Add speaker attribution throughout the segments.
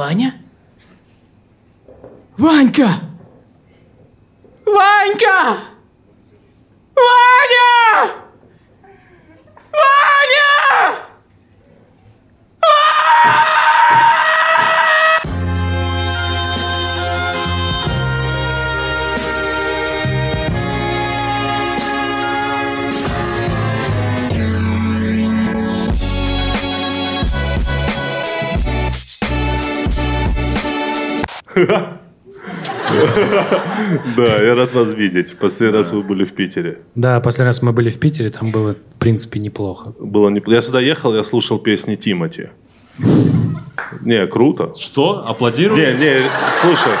Speaker 1: Ваня? Ванька!
Speaker 2: Да, я рад вас видеть. Последний раз вы были в Питере.
Speaker 3: Да, последний раз мы были в Питере, там было, в принципе, неплохо.
Speaker 2: Было не... Я сюда ехал, я слушал песни Тимати. Не, круто.
Speaker 4: Что? Аплодируют?
Speaker 2: Не, не, слушай.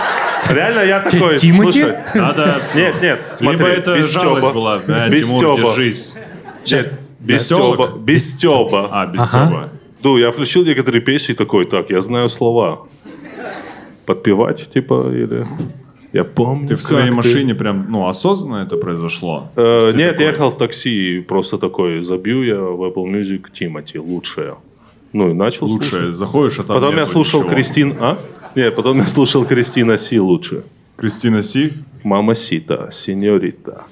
Speaker 2: Реально я такой,
Speaker 3: Тимати?
Speaker 2: слушай.
Speaker 4: Надо...
Speaker 2: Нет, нет, смотри.
Speaker 4: Либо это
Speaker 2: без
Speaker 4: жалость
Speaker 2: стёба.
Speaker 4: была. А,
Speaker 2: Без
Speaker 4: Тимур,
Speaker 2: стёба.
Speaker 4: держись.
Speaker 2: Нет, без
Speaker 4: Без
Speaker 2: стёба.
Speaker 4: тёлок?
Speaker 2: Без стёба.
Speaker 4: А, без
Speaker 3: Ага.
Speaker 4: Стёба.
Speaker 2: Ну, я включил некоторые песни и такой, так, я знаю слова. Подпевать, типа, или... Я помню,
Speaker 4: Ты в своей
Speaker 2: как
Speaker 4: машине прям, ну, осознанно это произошло?
Speaker 2: Э,
Speaker 4: ты
Speaker 2: нет,
Speaker 4: такой,
Speaker 2: я ехал в такси и просто такой, забью я в Apple Music Тимати, лучшее. Ну и начал
Speaker 4: Лучше
Speaker 2: слушать.
Speaker 4: заходишь, а там
Speaker 2: Потом я слушал
Speaker 4: ничего.
Speaker 2: Кристин... А? Нет, потом я слушал Кристина Си лучше.
Speaker 4: Кристина Си.
Speaker 2: Мама Сита, сеньорита.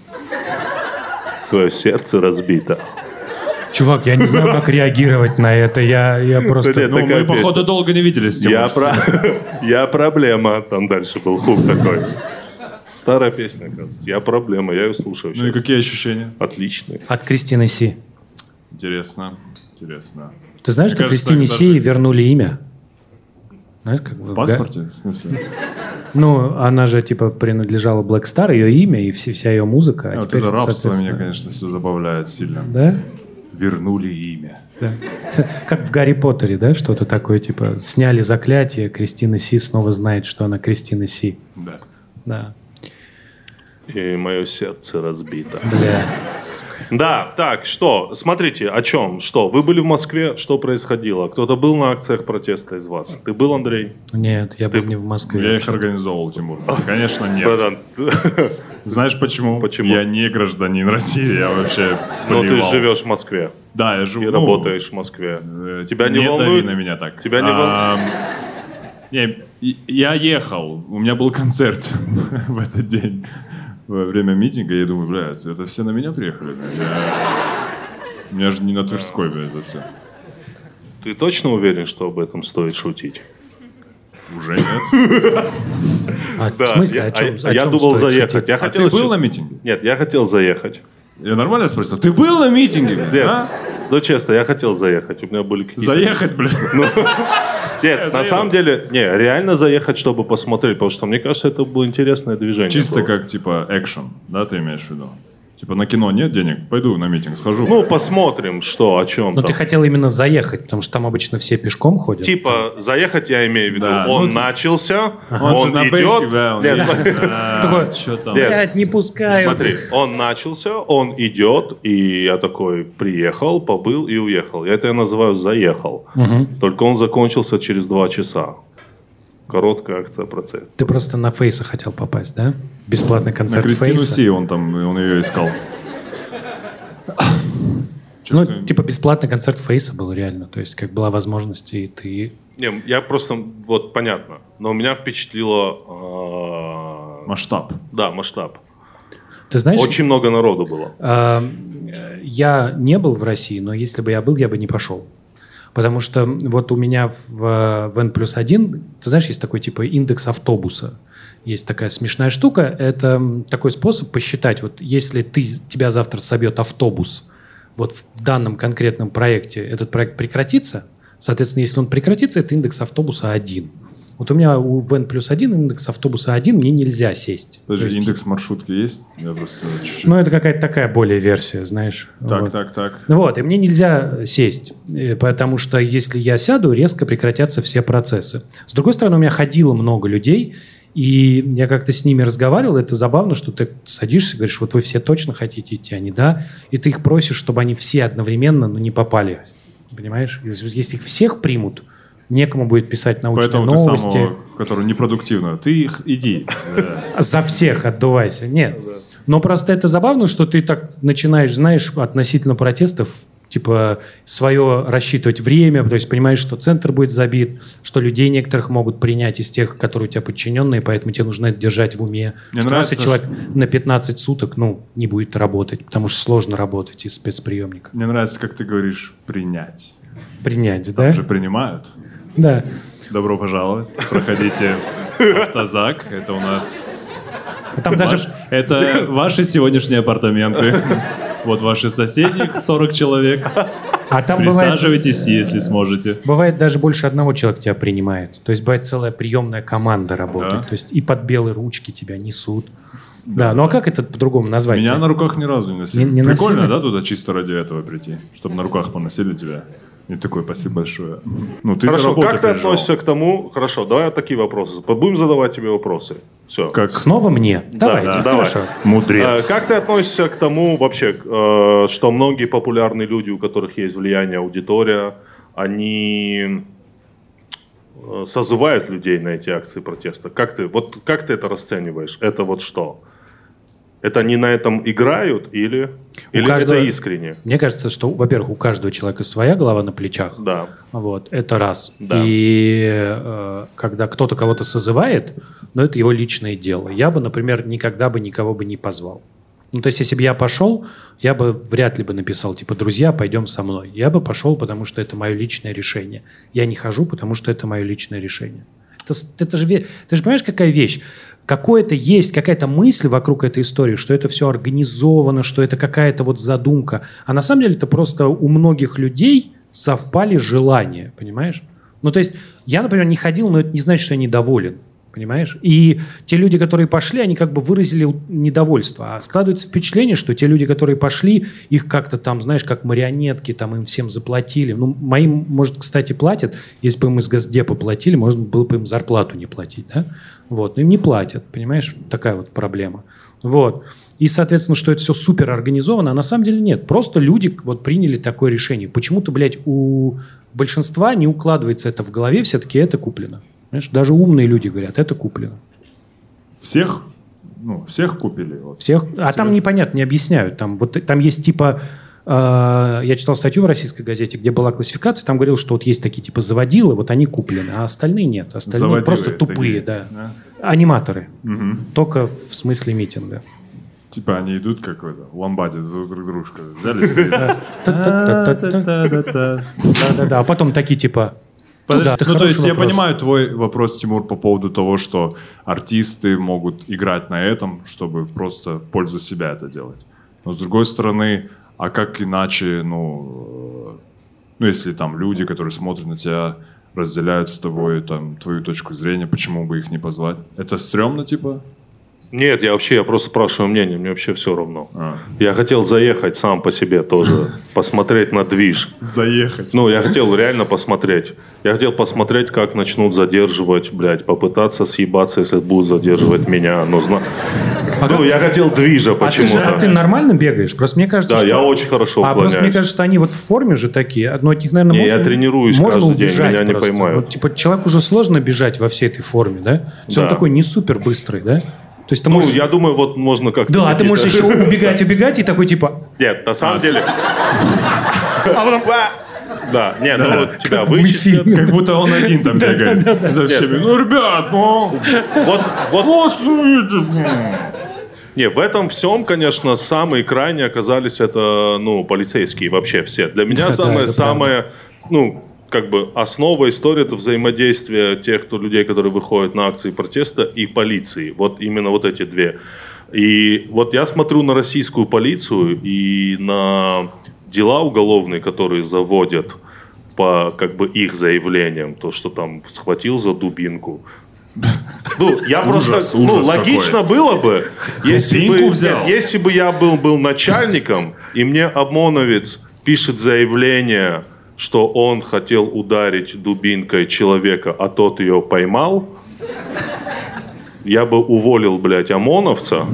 Speaker 2: Твое сердце разбито.
Speaker 3: Чувак, я не знаю, как реагировать на это. Я, я просто...
Speaker 2: Да нет,
Speaker 4: Ну, мы, походу, долго не виделись.
Speaker 2: Я, про... я проблема. Там дальше был хук такой. Старая песня, оказывается. Я проблема, я ее слушаю
Speaker 4: Ну и
Speaker 2: сейчас.
Speaker 4: какие ощущения?
Speaker 2: Отличный.
Speaker 3: От Кристины Си.
Speaker 4: Интересно. Интересно.
Speaker 3: Ты знаешь,
Speaker 4: Мне
Speaker 3: как
Speaker 4: кажется,
Speaker 3: Кристине Си
Speaker 4: даже-
Speaker 3: вернули имя? Знаешь, как
Speaker 4: В паспорте? В смысле?
Speaker 3: Ну, она же, типа, принадлежала Black Star, ее имя и все, вся ее музыка. А
Speaker 4: А вот это рабство меня, конечно, все забавляет сильно.
Speaker 3: Да?
Speaker 4: Вернули имя.
Speaker 3: Да. Как в Гарри Поттере, да, что-то такое, типа, сняли заклятие, Кристина Си снова знает, что она Кристина Си.
Speaker 4: Да.
Speaker 3: Да.
Speaker 2: И мое сердце разбито.
Speaker 3: Бля.
Speaker 2: Да, так, что? Смотрите, о чем? Что? Вы были в Москве? Что происходило? Кто-то был на акциях протеста из вас? Ты был, Андрей?
Speaker 3: Нет, я был не в Москве.
Speaker 4: Я их организовал, Тимур. Конечно, нет. Знаешь почему?
Speaker 2: Почему?
Speaker 4: Я не гражданин России, я вообще
Speaker 2: ну ты живешь в Москве
Speaker 4: Да, я живу.
Speaker 2: и
Speaker 4: ну,
Speaker 2: работаешь в Москве.
Speaker 4: э,
Speaker 2: Тебя не волнует?
Speaker 4: на меня так.
Speaker 2: Тебя не
Speaker 4: А, Не, я ехал, у меня был концерт в этот день во время митинга, я думаю, блядь, это все на меня приехали? Я- У меня же не на Тверской, блядь, это все.
Speaker 2: Ты точно уверен, что об этом стоит шутить?
Speaker 4: Уже нет.
Speaker 3: А,
Speaker 2: Да,
Speaker 3: в смысле,
Speaker 2: я,
Speaker 3: о чем,
Speaker 2: а
Speaker 3: о
Speaker 2: я
Speaker 3: чем
Speaker 2: думал
Speaker 3: стоит
Speaker 2: заехать.
Speaker 3: шутить?
Speaker 2: Я
Speaker 4: А
Speaker 2: хотел
Speaker 4: ты был на митинге?
Speaker 2: Нет, я хотел заехать.
Speaker 4: Я нормально спросил? Ты был на митинге?
Speaker 2: Нет,
Speaker 4: а?
Speaker 2: ну честно, я хотел заехать. У меня были какие-то...
Speaker 4: Заехать, блядь.
Speaker 2: Нет, на
Speaker 4: заеду.
Speaker 2: самом деле, не, реально заехать, чтобы посмотреть, потому что мне кажется, это было интересное движение.
Speaker 4: Чисто
Speaker 2: было.
Speaker 4: как, типа, экшен, да, ты имеешь в виду? Типа, на кино нет денег? Пойду на митинг, схожу.
Speaker 2: Ну, посмотрим, что, о чем
Speaker 3: Но
Speaker 2: там.
Speaker 3: ты хотел именно заехать, потому что там обычно все пешком ходят.
Speaker 2: Типа, заехать я имею в виду,
Speaker 4: Да,
Speaker 2: он
Speaker 4: ну,
Speaker 2: начался,
Speaker 4: он,
Speaker 2: он, идет.
Speaker 4: бейке, да, он
Speaker 2: Нет,
Speaker 4: едет, да,
Speaker 3: Такой,
Speaker 4: что там?
Speaker 2: Нет.
Speaker 3: Блядь, не пускают.
Speaker 2: Смотри, он начался, он идет, и я такой приехал, побыл и уехал. Я это я называю заехал. Только он закончился через два часа. Короткая акция процесс.
Speaker 3: Ты просто на Фейса хотел попасть, да? Бесплатный
Speaker 4: На
Speaker 3: концерт
Speaker 4: Кристину
Speaker 3: Фейса.
Speaker 4: Си он там, он ее искал.
Speaker 3: Ну, типа бесплатный концерт Фейса был реально. То есть, как была возможность, и ты...
Speaker 2: Не, я просто, вот понятно, но меня впечатлило, э,
Speaker 4: Масштаб.
Speaker 2: да, масштаб.
Speaker 3: Ты знаешь,
Speaker 2: Очень много народу было.
Speaker 3: э, я не был в России, но если бы я был, я бы не пошел. Потому что вот у меня в, в N плюс 1, ты знаешь, есть такой типа индекс автобуса. Есть такая смешная штука. Это такой способ посчитать, вот если ты, тебя завтра собьет автобус, вот в данном конкретном проекте этот проект прекратится, соответственно, если он прекратится, это индекс автобуса 1. Вот у меня у в N плюс 1 индекс автобуса 1, мне нельзя сесть.
Speaker 4: Подожди,
Speaker 3: есть-
Speaker 4: индекс маршрутки есть? Я просто чуть-чуть.
Speaker 3: Ну, это какая-то такая более версия, знаешь.
Speaker 4: так,
Speaker 3: Вот.
Speaker 4: так, так.
Speaker 3: Ну Вот, и мне нельзя сесть, э, потому что если я сяду, резко прекратятся все процессы. С другой стороны, у меня ходило много людей, и я как-то с ними разговаривал, это забавно, что ты садишься, говоришь, вот вы все точно хотите идти, они да, и ты их просишь, чтобы они все одновременно, ну, не попали, понимаешь? Если их всех примут, некому будет писать научные
Speaker 4: Поэтому ты
Speaker 3: новости.
Speaker 4: самого, который непродуктивно, ты их иди.
Speaker 3: За всех отдувайся. Нет. Но просто это забавно, что ты так начинаешь, знаешь, относительно протестов типа свое рассчитывать время, то есть понимаешь, что центр будет забит, что людей некоторых могут принять из тех, которые у тебя подчиненные, поэтому тебе нужно это держать в уме.
Speaker 4: Мне
Speaker 3: что
Speaker 4: нравится,
Speaker 3: если человек на 15 суток, ну, не будет работать, потому что сложно работать из спецприемника.
Speaker 4: Мне нравится, как ты говоришь, принять.
Speaker 3: Принять,
Speaker 4: Там
Speaker 3: да?
Speaker 4: же принимают.
Speaker 3: Да.
Speaker 4: Добро пожаловать. Проходите автозак. Это у нас...
Speaker 3: Там даже
Speaker 4: Это ваши сегодняшние апартаменты. Вот ваши соседи, 40 человек.
Speaker 3: А там бывает,
Speaker 4: Присаживайтесь, если сможете.
Speaker 3: бывает даже больше одного человека тебя принимает. То есть бывает целая приемная команда работает.
Speaker 4: Да.
Speaker 3: То есть и под белые ручки тебя несут. Да, ну а как это по-другому назвать?
Speaker 4: Меня на руках ни разу не носили.
Speaker 3: Не- не
Speaker 4: Прикольно,
Speaker 3: носили?
Speaker 4: да, туда чисто ради этого прийти? Чтобы на руках поносили тебя. И такой, спасибо большое. Ну, ты
Speaker 2: Хорошо, как ты
Speaker 4: переживал.
Speaker 2: относишься к тому... Хорошо, давай такие вопросы. Будем задавать тебе вопросы. Все.
Speaker 4: Как
Speaker 3: Снова мне? Давайте,
Speaker 2: да, давай.
Speaker 3: хорошо.
Speaker 4: мудрец.
Speaker 2: Как ты относишься к тому вообще, э, что многие популярные люди, у которых есть влияние, аудитория, они э, созывают людей на эти акции протеста? Как ты, вот, как ты это расцениваешь? Это вот что? Это они на этом играют или, или
Speaker 3: каждого-
Speaker 2: это искренне?
Speaker 3: Мне кажется, что, во-первых, у каждого человека своя голова на плечах.
Speaker 2: Да.
Speaker 3: Вот, это раз.
Speaker 2: Да.
Speaker 3: И э, когда кто-то кого-то созывает, ну, это его личное дело. Я бы, например, никогда бы никого бы не позвал. Ну, то есть, если бы я пошел, я бы вряд ли бы написал, типа, друзья, пойдем со мной. Я бы пошел, потому что это мое личное решение. Я не хожу, потому что это мое личное решение. Это, это же, ты же понимаешь, какая вещь? Какое-то есть, какая-то мысль вокруг этой истории, что это все организовано, что это какая-то вот задумка. А на самом деле это просто у многих людей совпали желания, понимаешь? Ну, то есть я, например, не ходил, но это не значит, что я недоволен. Понимаешь? И те люди, которые пошли, они как бы выразили недовольство. А складывается впечатление, что те люди, которые пошли, их как-то там, знаешь, как марионетки, там им всем заплатили. Ну, моим, может, кстати, платят. Если бы им из Госдепа платили, можно было бы им зарплату не платить, да? Вот. Но им не платят, понимаешь? Такая вот проблема. Вот. И, соответственно, что это все супер организовано, а на самом деле нет. Просто люди вот приняли такое решение. Почему-то, блядь, у большинства не укладывается это в голове, все-таки это куплено. Понимаешь? Даже умные люди говорят, это куплено.
Speaker 4: Всех? Ну, всех купили. Вот.
Speaker 3: Всех, а там непонятно, не объясняют. Там, вот, там есть типа... э, я читал статью в российской газете, где была классификация, там говорил, что вот есть такие типа заводилы, вот они куплены, а остальные нет. Остальные
Speaker 4: Заводилы
Speaker 3: просто тупые,
Speaker 4: такие,
Speaker 3: да.
Speaker 4: да?
Speaker 3: Аниматоры.
Speaker 4: Мгм.
Speaker 3: Только в смысле митинга.
Speaker 4: Типа они идут как в ламбаде друг дружка. Взяли.
Speaker 3: Да-да-да. А потом такие типа...
Speaker 4: Подожди,
Speaker 3: туда.
Speaker 4: Ну, то есть я
Speaker 3: вопрос.
Speaker 4: понимаю твой вопрос, Тимур, по поводу того, что артисты могут играть на этом, чтобы просто в пользу себя это делать. Но с другой стороны, а как иначе, ну, ну если там люди, которые смотрят на тебя, разделяют с тобой там твою точку зрения, почему бы их не позвать? Это стрёмно, типа?
Speaker 2: Нет, я вообще, я просто спрашиваю мнение, мне вообще все равно.
Speaker 4: А.
Speaker 2: Я хотел заехать сам по себе тоже, посмотреть на движ.
Speaker 4: Заехать.
Speaker 2: Ну, я хотел реально посмотреть. Я хотел посмотреть, как начнут задерживать, блядь, попытаться съебаться, если будут задерживать меня. Ну, зна... ну я хотел движа
Speaker 3: А ты, же,
Speaker 2: почему-то.
Speaker 3: а ты нормально бегаешь? Просто мне кажется,
Speaker 2: Да,
Speaker 3: что...
Speaker 2: я очень хорошо
Speaker 3: А просто мне кажется, что они вот в форме же такие. Но от них, наверное,
Speaker 2: Не,
Speaker 3: можно,
Speaker 2: я тренируюсь
Speaker 3: можно
Speaker 2: каждый день, меня не
Speaker 3: просто.
Speaker 2: поймают.
Speaker 3: Вот, типа, человеку уже сложно бежать во всей этой форме, да? То есть он
Speaker 2: Да.
Speaker 3: такой не супер быстрый, да? То есть ты
Speaker 2: Ну,
Speaker 3: можешь...
Speaker 2: я думаю, вот можно как-то...
Speaker 3: Да, а ты можешь еще убегать, убегать и такой типа...
Speaker 2: Нет, на самом деле...
Speaker 3: А потом...
Speaker 2: Да, нет, ну вот тебя вычислят.
Speaker 4: Как будто он один там бегает за всеми. Ну, ребят, ну,
Speaker 2: Вот, вот.
Speaker 4: Послушайте.
Speaker 2: Не, в этом всем, конечно, самые крайние оказались это, ну, полицейские вообще все. Для меня
Speaker 3: Да,
Speaker 2: самое, самое, ну, как бы основа истории это взаимодействие тех, кто людей, которые выходят на акции протеста и полиции. Вот именно вот эти две. И вот я смотрю на российскую полицию и на дела уголовные, которые заводят по как бы их заявлениям, то, что там схватил за дубинку. Ну, я просто,
Speaker 4: Ужас,
Speaker 2: ну,
Speaker 4: ужас
Speaker 2: логично было бы, если бы,
Speaker 4: Дубинку взял.
Speaker 2: нет, если бы я был, был начальником, и мне ОМОНовец пишет заявление, что он хотел ударить дубинкой человека, а тот ее поймал, я бы уволил, блядь, ОМОНовца,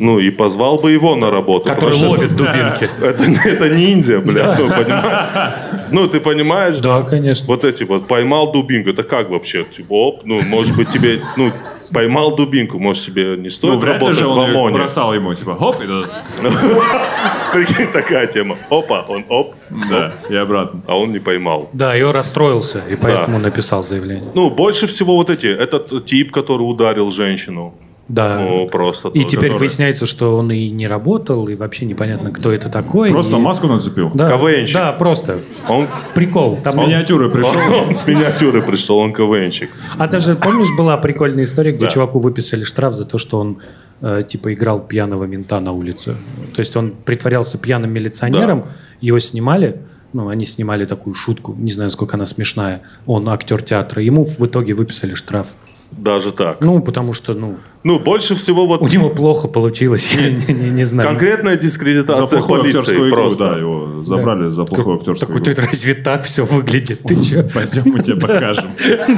Speaker 2: ну, и позвал бы его на работу.
Speaker 3: Который ловит дубинки.
Speaker 2: Это, это ниндзя, блядь, ну, понимаешь? Ну, ты понимаешь?
Speaker 3: Да, конечно.
Speaker 2: Вот эти вот, поймал дубинку, это как вообще? Типа, оп, ну, может быть, тебе, ну, Поймал дубинку, может, тебе не стоит
Speaker 4: Ну, вряд
Speaker 2: работать
Speaker 4: же
Speaker 2: в
Speaker 4: он её
Speaker 2: ОМОНе.
Speaker 4: бросал ему, типа, хоп, и.
Speaker 2: Прикинь, такая тема. Опа, он оп,
Speaker 4: Да, и обратно.
Speaker 2: а он не поймал.
Speaker 3: Да, и он расстроился, и поэтому написал заявление.
Speaker 2: Ну, больше всего вот эти, этот тип, который ударил женщину.
Speaker 3: Да.
Speaker 2: Ну, просто.
Speaker 3: и теперь
Speaker 4: который-
Speaker 3: выясняется, что он и не работал, и вообще непонятно, кто это такой.
Speaker 4: Просто
Speaker 3: и-
Speaker 4: маску нацепил.
Speaker 3: Да,
Speaker 2: КВНщик.
Speaker 3: Да, просто.
Speaker 2: Он,
Speaker 3: Прикол. Там-
Speaker 4: С миниатюры пришел.
Speaker 2: он с миниатюры пришел, он КВНчик.
Speaker 3: А даже, помнишь, была прикольная история, где
Speaker 2: Да.
Speaker 3: чуваку выписали штраф за то, что он э, типа играл пьяного мента на улице. То есть он притворялся пьяным милиционером, его снимали, ну, они снимали такую шутку, не знаю, сколько она смешная. Он актер театра, ему в итоге выписали штраф.
Speaker 2: Даже так.
Speaker 3: Ну, потому что, ну,
Speaker 2: Ну, больше всего вот
Speaker 3: у него плохо получилось, я не, не- не знаю.
Speaker 2: конкретная
Speaker 4: За
Speaker 2: дискредитация
Speaker 4: актерскую
Speaker 2: полиции
Speaker 4: игру,
Speaker 2: просто.
Speaker 4: да, его забрали за плохую
Speaker 3: Так
Speaker 4: актерскую
Speaker 3: вот
Speaker 4: игру.
Speaker 3: это разве так все выглядит? Ты че?
Speaker 4: Пойдем, мы тебе покажем.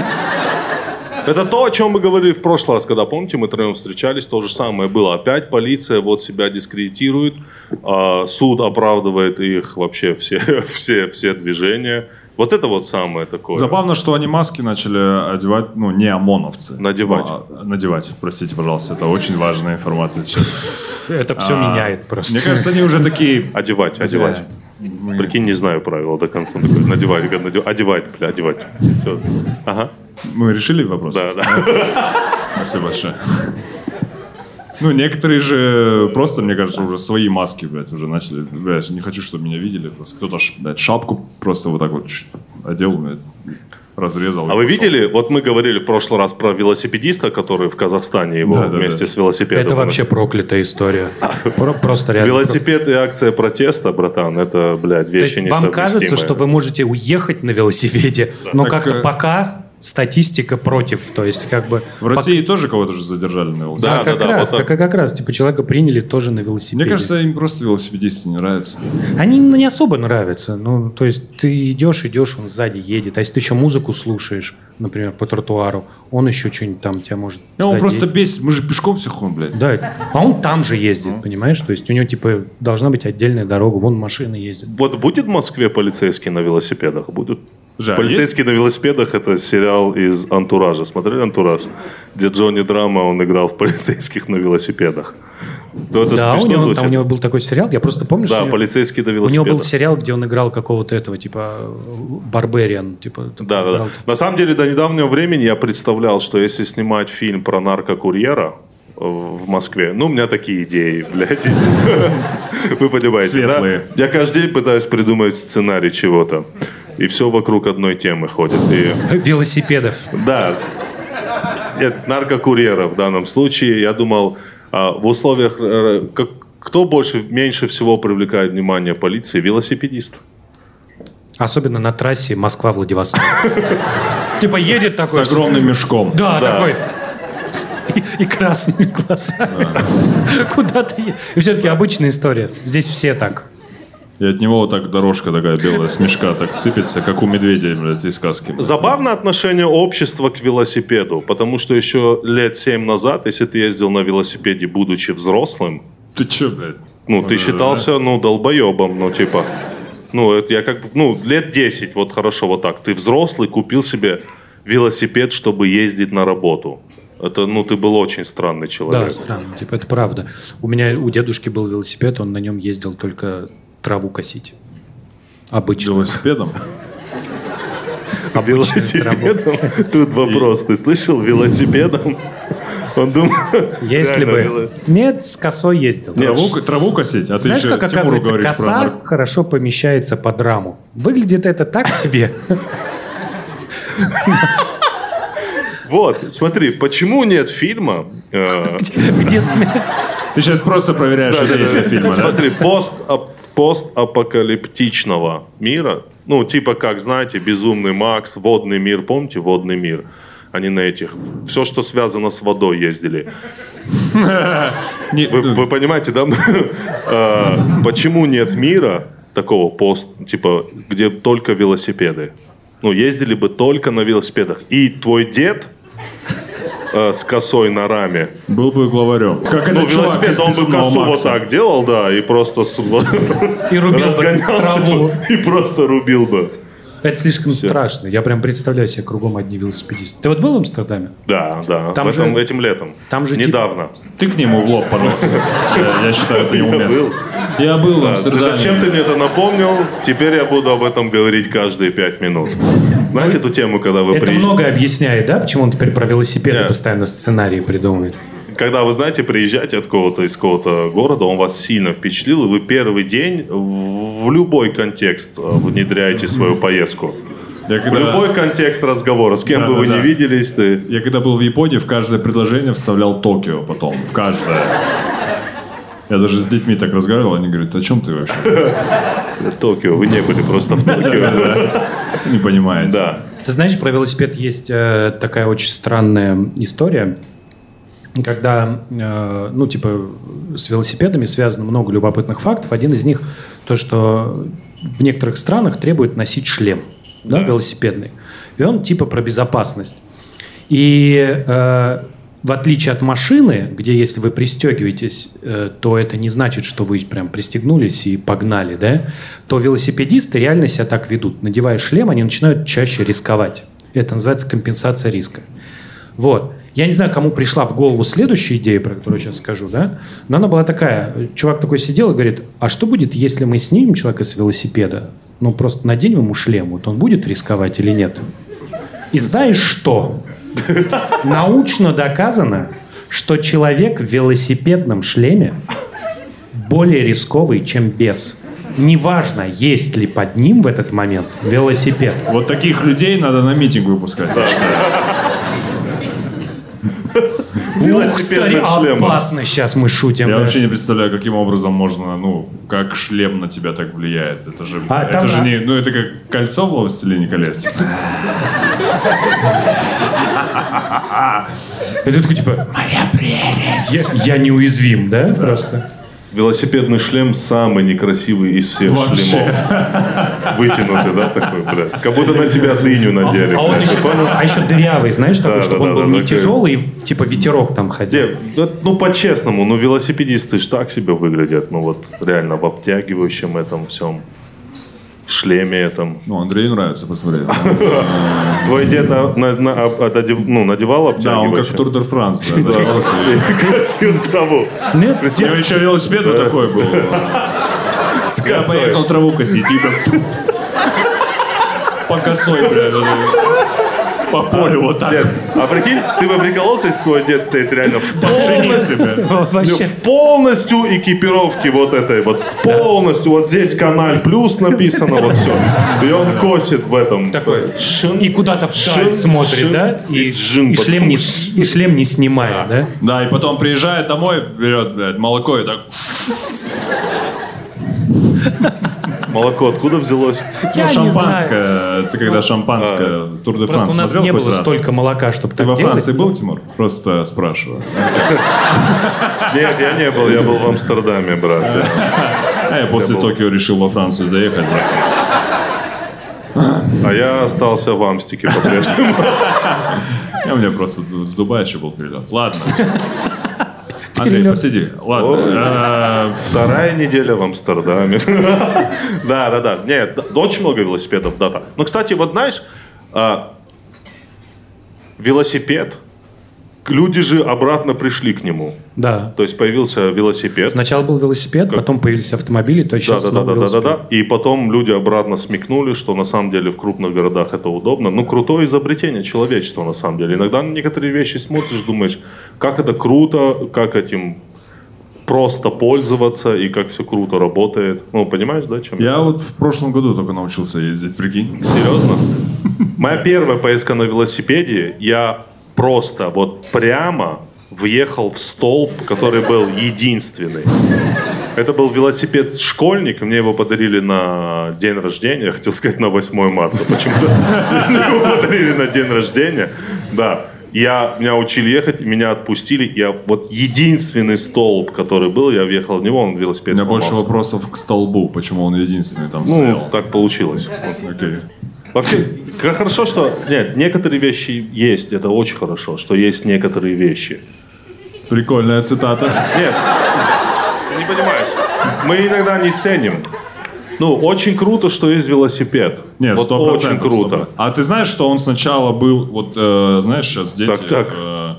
Speaker 2: Это то, о чем мы говорили в прошлый раз, когда, помните, мы троем встречались, то же самое было. Опять полиция вот себя дискредитирует, а, суд оправдывает их вообще все, все, все движения. Вот это вот самое такое.
Speaker 4: Забавно, что они маски начали одевать, ну, не ОМОНовцы.
Speaker 2: Надевать.
Speaker 4: Ну, а, надевать, простите, пожалуйста, это очень важная информация сейчас.
Speaker 3: Это все
Speaker 4: А,
Speaker 3: меняет просто.
Speaker 4: Мне кажется, они уже такие...
Speaker 2: Одевать, одевать.
Speaker 4: Мы-
Speaker 2: Прикинь, не знаю правила до конца. Такой, Надевать, говорит, надев- одевать, бля, одевать. Все. Ага.
Speaker 4: Мы решили вопрос?
Speaker 2: Да, да.
Speaker 4: Спасибо большое. Ну, некоторые же просто, мне кажется, уже свои маски, блядь, уже начали. Блядь, не хочу, чтобы меня видели. Просто кто-то, блядь, шапку просто вот так вот одел, блядь, разрезал.
Speaker 2: А вы видели, вот мы говорили в прошлый раз про велосипедиста, который в Казахстане его
Speaker 4: Да, да,
Speaker 2: вместе
Speaker 4: да.
Speaker 2: с велосипедом.
Speaker 3: Это вообще проклятая история. Про- Просто реально.
Speaker 2: Велосипед и акция протеста, братан, это, блядь, вещи
Speaker 3: вам кажется,
Speaker 2: несовместимые.
Speaker 3: что вы можете уехать на велосипеде, но как-то
Speaker 4: э,
Speaker 3: пока статистика против. То есть как бы...
Speaker 4: В России тоже кого-то же задержали на велосипеде.
Speaker 2: Да,
Speaker 3: Да, как
Speaker 2: да,
Speaker 3: раз,
Speaker 2: вот так.
Speaker 3: как, как раз, типа, человека приняли тоже на велосипеде.
Speaker 4: Мне кажется, им просто велосипедисты не нравятся.
Speaker 3: Они ну, не особо нравятся. Ну, то есть ты идешь, идешь, он сзади едет. А если ты еще музыку слушаешь, например, по тротуару, он еще что-нибудь там тебя может
Speaker 4: Ну, он
Speaker 3: задеть.
Speaker 4: просто бесит. Мы же пешком все ходим, блядь.
Speaker 3: Да, а он там же ездит, понимаешь? То есть у него, типа, должна быть отдельная дорога, вон машины ездят.
Speaker 2: Вот будет в Москве полицейские на велосипедах? Будут?
Speaker 4: Жаль,
Speaker 2: Полицейские на велосипедах это сериал из Антуража. Смотрели Антураж? Где Джонни Драма, он играл в полицейских на велосипедах. Ну, это
Speaker 3: да, у него,
Speaker 2: звучит.
Speaker 3: там у него был такой сериал, я просто помню,
Speaker 2: Да,
Speaker 3: что
Speaker 2: полицейские на
Speaker 3: у него был сериал, где он играл какого-то этого, типа, Барбериан, типа.
Speaker 2: Да, да. На самом деле, до недавнего времени я представлял, что если снимать фильм про наркокурьера в Москве, ну, у меня такие идеи, блядь. Вы понимаете, да?
Speaker 4: Светлые.
Speaker 2: Я каждый день пытаюсь придумать сценарий чего-то. И все вокруг одной темы ходит. И
Speaker 3: Велосипедов.
Speaker 2: Да. Нет, наркокурьера в данном случае. Я думал, а, в условиях... э, как- кто больше, меньше всего привлекает внимание полиции? Велосипедист.
Speaker 3: Особенно на трассе Москва-Владивосток. Типа едет
Speaker 4: С
Speaker 3: такой...
Speaker 4: огромным мешком.
Speaker 3: Да,
Speaker 2: Да.
Speaker 3: такой. И, и красными глазами. Куда ты едешь? И все-таки обычная история. Здесь все так.
Speaker 4: И от него вот так дорожка такая белая с мешка так сыпется, как у медведя, блядь, из сказки. блядь.
Speaker 2: Забавно отношение общества к велосипеду, потому что еще лет семь назад, если ты ездил на велосипеде, будучи взрослым,
Speaker 4: Ты чё, блядь?
Speaker 2: ну, ты считался, ну, долбоебом, ну, типа... Ну, это я как бы, ну, лет 10, вот хорошо, вот так. Ты взрослый, купил себе велосипед, чтобы ездить на работу. Это, ну, ты был очень странный человек.
Speaker 3: Да, странно. Типа это правда. У меня, у дедушки был велосипед, он на нем ездил только траву косить. Обычно.
Speaker 4: Велосипедом?
Speaker 2: Велосипедом? Тут вопрос, ты слышал? Велосипедом? Он думал...
Speaker 3: Если бы... Нет, с косой ездил.
Speaker 4: Траву, траву косить? А
Speaker 3: Знаешь,
Speaker 4: ты
Speaker 3: как оказывается, коса хорошо помещается под раму. Выглядит это так себе.
Speaker 2: Вот, смотри, почему нет фильма... э,
Speaker 3: Где смех?
Speaker 4: Ты сейчас просто проверяешь для фильма, да?
Speaker 2: Смотри, ап- постапокалиптичного мира, ну, типа, как, знаете, Безумный Макс, Водный мир, помните, Водный мир? Они на этих, все, что связано с водой, ездили. Вы, вы понимаете, да? А, Почему нет мира такого пост, типа, где только велосипеды? Ну, ездили бы только на велосипедах. И твой дед э, с косой на раме.
Speaker 4: Был бы главарем. Как
Speaker 2: Ну, велосипед, он бы
Speaker 4: «Безумного
Speaker 2: косу вот
Speaker 4: Макса».
Speaker 2: так делал, да, и просто с-
Speaker 3: И рубил бы
Speaker 2: разгонялся
Speaker 3: траву.
Speaker 2: бы, и просто рубил бы.
Speaker 3: Это слишком страшно. Я прям представляю себе кругом одни велосипедисты. Ты вот был в Амстердаме?
Speaker 2: Да, да.
Speaker 3: Там
Speaker 2: в этом,
Speaker 3: же-
Speaker 2: этим летом.
Speaker 3: там же тип-
Speaker 2: Недавно.
Speaker 4: Ты к нему в лоб, пожалуйста. Я, считаю, это
Speaker 2: Я
Speaker 4: неуместно.
Speaker 2: был.
Speaker 4: Я был в
Speaker 2: Да,
Speaker 4: Амстердаме.
Speaker 2: Зачем ты мне это напомнил? Теперь я буду об этом говорить каждые пять минут. Знаете эту тему, когда вы
Speaker 3: Это
Speaker 2: приезжаете?
Speaker 3: много объясняет, да, почему он теперь про велосипеды
Speaker 2: Нет.
Speaker 3: постоянно сценарии придумывает?
Speaker 2: Когда вы, знаете, приезжаете от кого-то из какого-то города, он вас сильно впечатлил, и вы первый день в любой контекст э, внедряете свою поездку.
Speaker 4: Я
Speaker 2: В
Speaker 4: когда,
Speaker 2: любой контекст разговора, с кем бы вы
Speaker 4: Да-да-да.
Speaker 2: ни виделись, ты...
Speaker 4: я когда был в Японии, в каждое предложение вставлял Токио потом. В каждое. Я даже с детьми так разговаривал, они говорят, о чем ты вообще?
Speaker 2: Токио, вы не были просто в Токио.
Speaker 4: Не понимаете.
Speaker 2: Да.
Speaker 3: Ты знаешь, про велосипед есть э, такая очень странная история, когда, э, ну, типа, с велосипедами связано много любопытных фактов. Один из них то, что в некоторых странах требуют носить шлем, да, велосипедный. И он типа про безопасность. И э, в отличие от машины, где если вы пристегиваетесь, э, то это не значит, что вы прям пристегнулись и погнали, да, то велосипедисты реально себя так ведут. Надевая шлем, они начинают чаще рисковать. Это называется компенсация риска. Вот. Я не знаю, кому пришла в голову следующая идея, про которую я сейчас скажу, да? Но она была такая. Чувак такой сидел и говорит, а что будет, если мы снимем человека с велосипеда? Ну, просто наденем ему шлем. Вот он будет рисковать или нет? И знаешь что? Научно доказано, что человек в велосипедном шлеме более рисковый, чем без. Неважно, есть ли под ним в этот момент велосипед.
Speaker 4: Вот таких людей надо на митинг выпускать. я
Speaker 3: старик,
Speaker 2: шлемов.
Speaker 3: опасно сейчас мы шутим.
Speaker 4: Я
Speaker 3: да.
Speaker 4: вообще не представляю, каким образом можно, ну, как шлем на тебя так влияет. Это же,
Speaker 3: А
Speaker 4: это
Speaker 3: там,
Speaker 4: же
Speaker 3: а-
Speaker 4: не, ну, это как кольцо в «Властелине колец».
Speaker 3: Это такой, типа, моя прелесть. Я, я неуязвим, да, просто?
Speaker 2: Велосипедный шлем самый некрасивый из всех
Speaker 4: Вообще.
Speaker 2: шлемов. Вытянутый, да, такой, блядь. Как будто на тебя дыню надели.
Speaker 3: А, он еще, а еще дырявый, знаешь, такой,
Speaker 2: Да,
Speaker 3: чтобы
Speaker 2: да,
Speaker 3: он
Speaker 2: да,
Speaker 3: был
Speaker 2: да,
Speaker 3: не
Speaker 2: такой.
Speaker 3: тяжелый, типа ветерок там ходил.
Speaker 2: Не, ну, ну, по-честному, ну, велосипедисты ж так себе выглядят, ну, вот, реально, в обтягивающем этом всем, в шлеме этом.
Speaker 4: Ну, Андрею нравится посмотреть.
Speaker 2: Твой дед ну, надевал
Speaker 4: Да, он как в? Тур де Франс.
Speaker 2: красил траву.
Speaker 3: Нет,
Speaker 4: У него еще велосипед вот такой был. Я поехал траву косить. По косой, блядь. По полю вот так.
Speaker 2: Дед, а прикинь, ты бы прикололся, если твой дед стоит реально в полностью,
Speaker 4: блядь.
Speaker 3: вообще.
Speaker 2: в полностью экипировке вот этой вот, полностью, вот здесь каналь плюс написано, вот все. И он косит в этом.
Speaker 3: Такой. И куда-то вдаль смотрит, да? И шлем не снимает, да?
Speaker 4: Да, и потом приезжает домой, берет, блядь, молоко и так...
Speaker 2: Молоко откуда взялось?
Speaker 3: Я
Speaker 4: ну,
Speaker 3: не
Speaker 4: шампанское. Ты когда шампанское Тур де
Speaker 3: Просто
Speaker 4: Франс
Speaker 3: у нас не было
Speaker 4: раз?
Speaker 3: столько молока, чтобы
Speaker 4: Ты
Speaker 3: так
Speaker 4: во
Speaker 3: делать.
Speaker 4: Франции был, Тимур? Просто спрашиваю.
Speaker 2: Нет, я не был, я был в Амстердаме, брат.
Speaker 4: А я после. Токио решил во Францию заехать просто.
Speaker 2: А я остался в Амстике по-прежнему.
Speaker 4: Я у меня просто в Дубае еще был перелет. Ладно. Андрей,
Speaker 3: Перелет.
Speaker 4: посиди. Ладно. Э,
Speaker 2: Вторая неделя в Амстердаме. Да, да, да. Нет, очень много велосипедов, да, да. Ну, кстати, вот знаешь, а, велосипед, люди же обратно пришли к нему.
Speaker 3: Да.
Speaker 2: То есть появился велосипед.
Speaker 3: Сначала был велосипед, потом появились автомобили, то
Speaker 2: Да,
Speaker 3: сейчас
Speaker 2: да, да,
Speaker 3: снова
Speaker 2: да, да, да,
Speaker 3: велосипед.
Speaker 2: да. И потом люди обратно смекнули, что на самом деле в крупных городах это удобно. Ну, крутое изобретение человечества, на самом деле. Иногда на некоторые вещи смотришь, думаешь, как это круто, как этим просто пользоваться и как все круто работает. Ну, понимаешь, да, чем
Speaker 4: Я вот в прошлом году только научился ездить, прикинь.
Speaker 2: Серьезно? Моя первая поездка на велосипеде, я просто вот прямо въехал в столб, который был единственный. Это был велосипед школьник, мне его подарили на день рождения, я хотел сказать на 8 марта, почему-то Мне его подарили на день рождения, да. Я, меня учили ехать, меня отпустили, я вот единственный столб, который был, я въехал в него, он
Speaker 4: У
Speaker 2: велосипед
Speaker 4: меня больше
Speaker 2: сломался.
Speaker 4: вопросов к столбу, почему он единственный там
Speaker 2: Ну,
Speaker 4: стоял.
Speaker 2: так получилось.
Speaker 4: Окей.
Speaker 2: Вообще, как хорошо, что... Нет, некоторые вещи есть, это очень хорошо, что есть некоторые вещи.
Speaker 4: Прикольная цитата.
Speaker 2: Нет, ты не понимаешь. Мы иногда не ценим. Ну, очень круто, что есть велосипед.
Speaker 4: Нет,
Speaker 2: вот
Speaker 4: 100%,
Speaker 2: очень круто.
Speaker 4: 100%. А ты знаешь, что он сначала был, вот э, знаешь, сейчас дети...
Speaker 2: Так, так.
Speaker 4: э,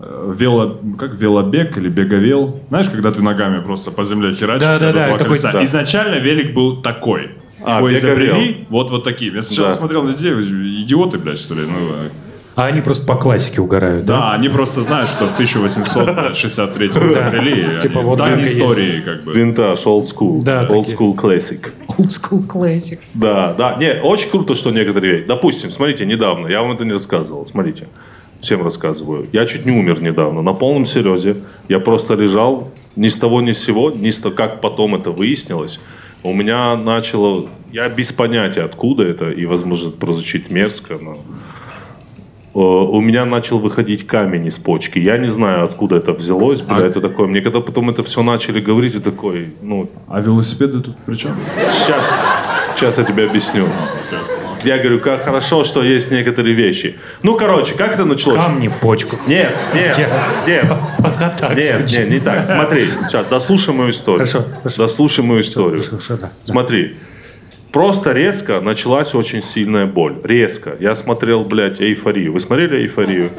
Speaker 4: э, вело, как велобег или беговел. Знаешь, когда ты ногами просто по земле херачишь,
Speaker 3: Да, да, да, такой-
Speaker 2: да.
Speaker 4: Изначально велик был такой.
Speaker 2: А,
Speaker 4: Его
Speaker 2: беговел.
Speaker 4: изобрели вот вот таким. Я сначала
Speaker 2: Да.
Speaker 4: смотрел на же идиоты, блядь, что ли? Ну, э,
Speaker 3: А они просто по классике угорают, да?
Speaker 4: да, они просто знают, что в 1863 изобрели.
Speaker 3: Типа вот
Speaker 4: дань истории, как бы.
Speaker 2: Винтаж, old school.
Speaker 3: Да,
Speaker 2: old
Speaker 3: такие.
Speaker 2: school classic.
Speaker 3: Old school classic.
Speaker 2: Да, да. Не, очень круто, что некоторые. Допустим, смотрите, недавно, я вам это не рассказывал, смотрите. Всем рассказываю. Я чуть не умер недавно, на полном серьезе. Я просто лежал ни с того ни с сего, ни с того, как потом это выяснилось. У меня начало... Я без понятия, откуда это, и, возможно, это прозвучит мерзко, но... Э, У меня начал выходить камень из почки. Я не знаю, откуда это взялось. Бля,
Speaker 4: А-
Speaker 2: это такое. Мне когда потом это все начали говорить, я такой, ну,
Speaker 4: А велосипеды тут при чем?
Speaker 2: Сейчас, сейчас я тебе объясню. Я говорю, как хорошо, что есть некоторые вещи. Ну, короче, как это началось?
Speaker 3: Камни в почку.
Speaker 2: Нет, нет,
Speaker 3: Я-
Speaker 2: нет.
Speaker 3: Пока так.
Speaker 2: Нет,
Speaker 3: звучит.
Speaker 2: нет, не так. Смотри, сейчас, дослушай мою историю.
Speaker 3: Хорошо, хорошо.
Speaker 2: Дослушай мою историю.
Speaker 3: Хорошо, да.
Speaker 2: Смотри, просто резко началась очень сильная боль. Резко. Я смотрел, блядь, «Эйфорию». Вы смотрели «Эйфорию»?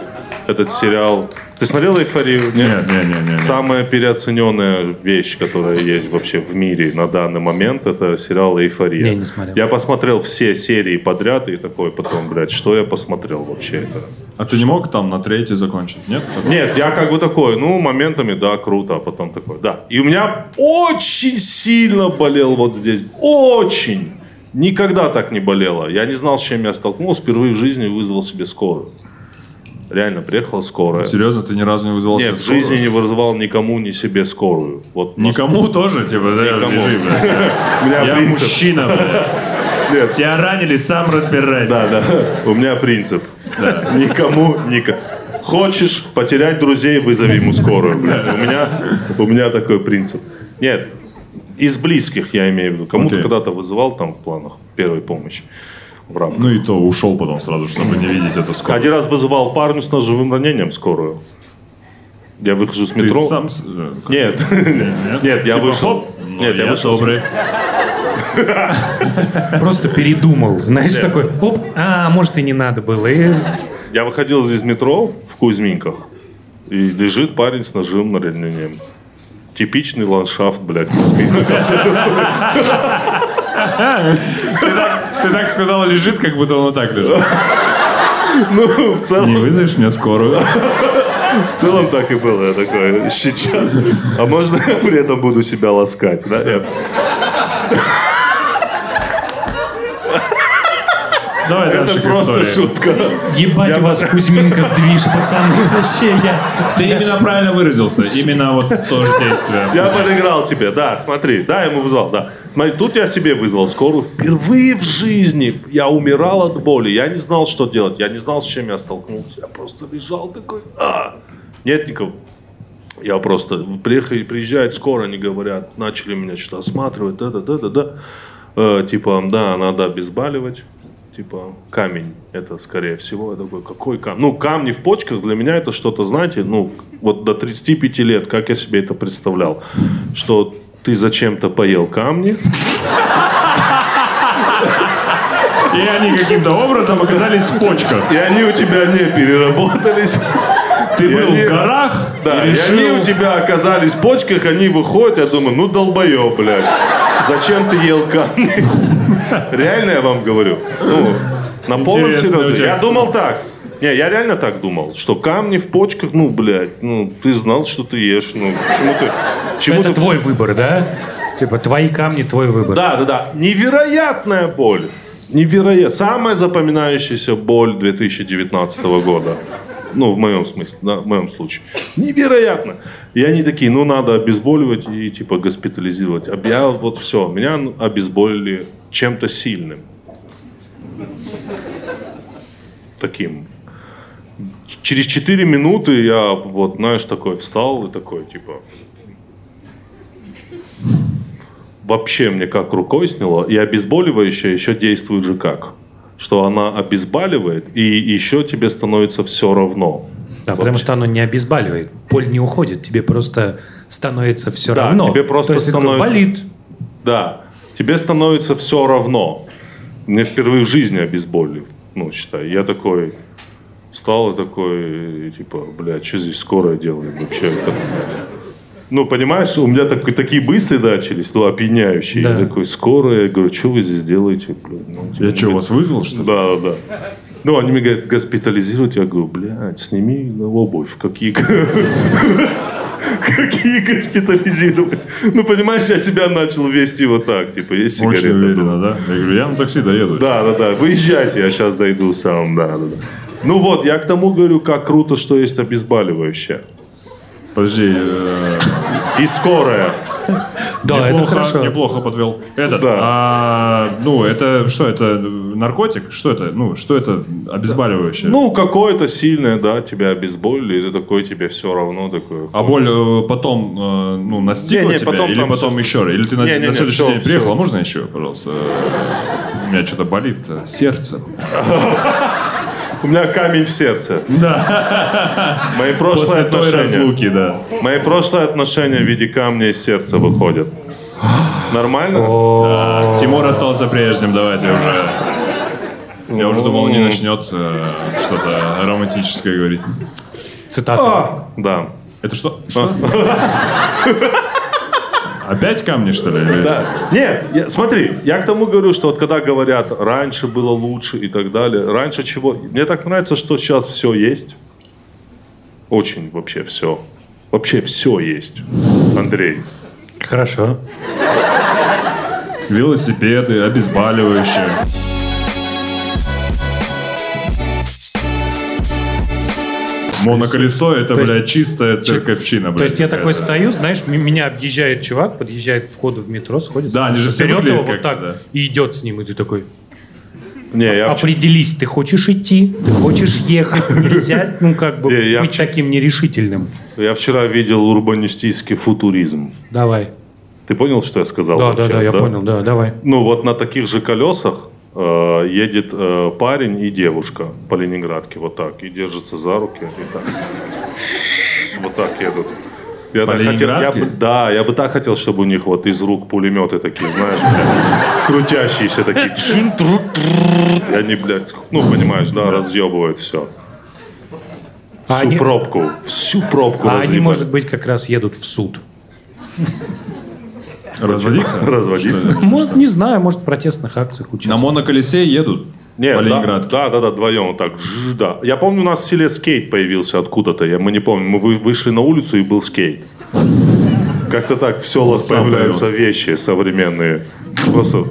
Speaker 2: Этот сериал. Ты смотрел «Эйфорию»?
Speaker 4: Нет, нет, нет, нет.
Speaker 2: Самая переоцененная вещь, которая есть вообще в мире на данный момент, это сериал «Эйфория».
Speaker 3: Не, не смотрел.
Speaker 2: Я посмотрел все серии подряд и такой потом, блядь, что я посмотрел вообще это?
Speaker 4: А ты не мог там на третьей закончить? Нет?
Speaker 2: Нет, я как бы такой, ну, моментами, да, круто, а потом такой, да. И у меня очень сильно болел вот здесь, очень. Никогда так не болело. Я не знал, с чем я столкнулся. Впервые в жизни вызвал себе скорую. Реально, приехала скорая.
Speaker 4: Серьезно, ты ни разу не вызвал
Speaker 2: Нет, в
Speaker 4: скорую?
Speaker 2: жизни не вызывал никому, ни себе скорую. Вот
Speaker 4: Никому тоже, типа, да,
Speaker 2: Никому.
Speaker 4: лежи, блядь.
Speaker 2: У меня
Speaker 4: Я
Speaker 2: принцип.
Speaker 4: мужчина.
Speaker 2: Нет.
Speaker 4: Тебя ранили, сам разбирайся.
Speaker 2: Да, да. У меня принцип. Никому, никому. Хочешь потерять друзей, вызови ему скорую. блядь. У меня, у меня такой принцип. Нет, из близких я имею в виду. Кому-то
Speaker 4: Окей.
Speaker 2: когда-то вызывал там в планах первой помощи. В рамках.
Speaker 4: Ну и то ушел потом сразу, чтобы не видеть эту скорость.
Speaker 2: Один раз вызывал парню с ножевым ранением скорую. Я выхожу с
Speaker 4: Ты
Speaker 2: метро.
Speaker 4: сам... с- э,
Speaker 2: Нет.
Speaker 4: Нет,
Speaker 2: Нет, я
Speaker 4: Типа,
Speaker 2: вышел.
Speaker 4: хоп,
Speaker 2: Нет, я
Speaker 4: я
Speaker 2: вышел.
Speaker 4: добрый.
Speaker 3: Просто передумал, знаешь, такой, оп, а, может и не надо было.
Speaker 2: Я выходил из метро в Кузьминках, и лежит парень с ножевым ранением. Типичный ландшафт, блядь.
Speaker 4: Ты так сказал, лежит, как будто он вот так лежит.
Speaker 2: Ну, в
Speaker 4: Не
Speaker 2: целом,
Speaker 4: вызовешь мне скорую?
Speaker 2: в целом так и было. Я такой, сейчас. А можно я при этом буду себя ласкать, да? Я-
Speaker 4: Давай
Speaker 2: Это просто
Speaker 4: истории.
Speaker 2: шутка.
Speaker 3: ебать у вас в Кузьминках движ, пацаны, вообще я...
Speaker 4: Ты именно правильно выразился. Именно вот то же действие.
Speaker 2: Я подыграл тебе, да, смотри, да, ему вызвал, да. Смотри, тут я себе вызвал скорую. Впервые в жизни я умирал от боли. Я не знал, что делать. Я не знал, с чем я столкнулся. Я просто лежал такой, а! Нет никого. Я просто приехали, приезжает скоро, они говорят, начали меня что-то осматривать, да, да, да, да, да. Э, типа, да, надо обезболивать. Типа, камень, это скорее всего. Я такой, какой камень? Ну, камни в почках для меня это что-то, знаете, ну, вот до 35 лет, как я себе это представлял, что ты зачем-то поел камни,
Speaker 4: И они каким-то образом оказались в почках.
Speaker 2: и они у тебя не переработались.
Speaker 4: Ты
Speaker 2: И
Speaker 4: был
Speaker 2: они-
Speaker 4: в горах
Speaker 2: Да,
Speaker 4: и
Speaker 2: и они у
Speaker 4: решил...
Speaker 2: тебя оказались в почках, они выходят, я думаю, ну долбоеб, блядь. Зачем ты ел камни? Реально я вам говорю. Ну, на полном серьезе. Я думал так. Не, я реально так думал, что камни в почках, ну, блядь, ну, ты знал, что ты ешь, ну, почему ты... Чему
Speaker 3: Это
Speaker 2: ты...
Speaker 3: твой выбор, да? Типа, твои камни, твой выбор.
Speaker 2: Да, да, да. Невероятная боль. Невероятная. Самая запоминающаяся боль 2019 года. Ну, в моем смысле, да, в моем случае. Невероятно. И они такие, ну, надо обезболивать и, типа, госпитализировать. А я вот все, меня обезболили чем-то сильным. Таким. Через 4 минуты я, вот, знаешь, такой встал и такой, типа, вообще мне как рукой сняло. И обезболивающее еще действует же как? Что она обезболивает, и еще тебе становится все равно.
Speaker 3: Да, потому что оно не обезболивает. Боль не уходит, тебе просто становится все
Speaker 2: Да,
Speaker 3: равно.
Speaker 2: тебе просто
Speaker 3: То есть ты такой,
Speaker 2: становится-
Speaker 3: болит.
Speaker 2: Да. тебе становится все равно. Мне впервые в жизни обезболили, ну, считай. Я такой стал и такой, типа, бля, что здесь скорая делает вообще? Это... Ну, понимаешь, у меня так, такие мысли начались, ну, опьяняющие.
Speaker 3: Да.
Speaker 2: Я такой, скорая, я говорю, что вы здесь делаете? Бля, ну,
Speaker 4: Я что, вас вызвал, что ли?
Speaker 2: Да, да, да. Ну, они мне говорят, госпитализировать. Я говорю, блядь, сними обувь. Какие... Какие госпитализировать? Ну, понимаешь, я себя начал вести вот так. Типа, есть
Speaker 4: Очень
Speaker 2: сигарета?
Speaker 4: уверенно, да? Я говорю, я на такси доеду.
Speaker 2: Да, да, да. Выезжайте, я сейчас дойду сам. Да, да, да. Ну вот, я к тому говорю, как круто, что есть обезболивающее.
Speaker 4: Подожди, э,
Speaker 2: И скорая.
Speaker 3: Да, это
Speaker 4: неплохо,
Speaker 3: хорошо.
Speaker 4: неплохо подвел. Этот,
Speaker 2: Да.
Speaker 4: а, ну, это что, это наркотик? Что это? Ну, что это обезболивающее?
Speaker 2: Ну, какое-то сильное, да, тебя обезболили, и ты такой, тебе все равно такой.
Speaker 4: А боль э, потом, э, ну, настигла
Speaker 2: Не, не,
Speaker 4: тебя?
Speaker 2: потом
Speaker 4: или потом
Speaker 2: всё-
Speaker 4: еще? раз? Или ты на,
Speaker 2: Не, не,
Speaker 4: на
Speaker 2: не,
Speaker 4: следующий
Speaker 2: всё,
Speaker 4: день приехал?
Speaker 2: всё.
Speaker 4: А можно еще, пожалуйста? У меня что-то болит сердце.
Speaker 2: У меня камень в сердце. Да. Мои прошлые
Speaker 4: После той
Speaker 2: отношения.
Speaker 4: разлуки, да.
Speaker 2: Мои прошлые отношения в виде камня из сердца выходят. Нормально?
Speaker 4: А, Тимур остался прежним, давайте уже. Я уже думал, не начнет э, что-то романтическое говорить.
Speaker 3: Цитата.
Speaker 2: Да.
Speaker 4: Это что? Что? Опять камни, что ли?
Speaker 2: Да. Не, я- смотри, я к тому говорю, что вот когда говорят, раньше было лучше и так далее, раньше чего... Мне так нравится, что сейчас все есть. Очень вообще все. Вообще все есть. Андрей.
Speaker 3: Хорошо.
Speaker 4: Велосипеды, обезболивающие. Моноколесо это,
Speaker 3: То
Speaker 4: блядь, чистая церковщина, блядь.
Speaker 3: То есть я такой стою, знаешь, меня объезжает чувак, подъезжает к входу в метро, сходит.
Speaker 4: Да, они же все
Speaker 3: его
Speaker 4: выглядят
Speaker 3: вот
Speaker 4: как-
Speaker 3: так
Speaker 4: да.
Speaker 3: и идет с ним, и ты такой,
Speaker 2: Не, я вчера-
Speaker 3: определись, ты хочешь идти, ты хочешь ехать, нельзя, ну, как бы,
Speaker 2: Не, я
Speaker 3: быть
Speaker 2: вчера-
Speaker 3: таким нерешительным.
Speaker 2: Я вчера видел урбанистический футуризм.
Speaker 3: Давай.
Speaker 2: Ты понял, что я сказал?
Speaker 3: Да,
Speaker 2: вообще,
Speaker 3: да, да, я понял, да, давай.
Speaker 2: Ну, вот на таких же колесах э, едет э, парень и девушка по Ленинградке, вот так, и держатся за руки, и так. Вот так едут. Я
Speaker 4: По
Speaker 2: так хотел, я бы, да, я бы так хотел, чтобы у них вот из рук пулеметы такие, знаешь, блядь, крутящиеся такие. Чун, тру, тру, И они, блядь, ну, понимаешь, да, разъебывают все.
Speaker 3: А
Speaker 2: Всю
Speaker 3: они-
Speaker 2: пробку, всю пробку
Speaker 3: А они,
Speaker 2: разъебали.
Speaker 3: может быть, как раз едут в суд.
Speaker 4: Разводиться?
Speaker 2: Разводиться?
Speaker 3: Может, не знаю, может, в протестных акциях
Speaker 4: На
Speaker 3: участвуют.
Speaker 4: моноколесе едут
Speaker 2: Нет,
Speaker 4: по
Speaker 2: да,
Speaker 4: Ленинградке.
Speaker 2: да, да, да, вдвоем вот так. жж, да. Я помню, у нас в селе скейт появился откуда-то. Я, мы не помним. Мы вы- вышли на улицу и был скейт. Как-то так в селах появляются
Speaker 4: появился.
Speaker 2: вещи современные. Просто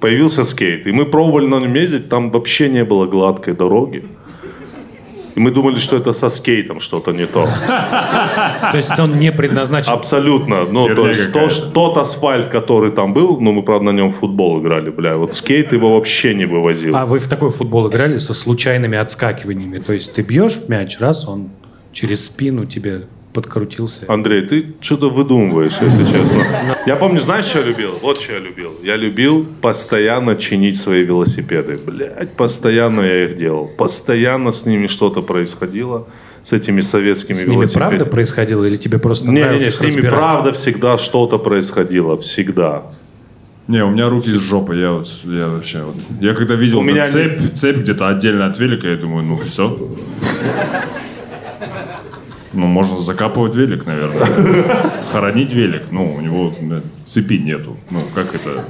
Speaker 2: появился скейт. И мы пробовали на нем ездить. Там вообще не было гладкой дороги. И мы думали, что это со скейтом что-то не то.
Speaker 3: То есть он не предназначен.
Speaker 2: Абсолютно. Ну, то есть то, тот асфальт, который там был, ну, мы, правда, на нем в футбол играли, бля. Вот скейт его вообще не вывозил.
Speaker 3: А вы в такой футбол играли со случайными отскакиваниями? То есть ты бьешь мяч, раз, он через спину тебе подкрутился.
Speaker 2: Андрей, ты что-то выдумываешь, если честно. Я помню, знаешь, что я любил? Вот что я любил. Я любил постоянно чинить свои велосипеды. Блять, постоянно я их делал. Постоянно с ними что-то происходило. С этими советскими
Speaker 3: С ними правда происходило или тебе просто
Speaker 2: Не-не-не,
Speaker 3: нравилось их
Speaker 2: с ними
Speaker 3: разбирать?
Speaker 2: правда всегда что-то происходило. Всегда.
Speaker 4: Не, у меня руки из жопы, я вот, я вообще вот. Я когда видел
Speaker 2: У меня
Speaker 4: цепь, цепь где-то отдельно от велика, я думаю, ну все. Ну, можно закапывать велик, наверное. Хоронить велик. Ну, у него цепи нету. Ну, как это...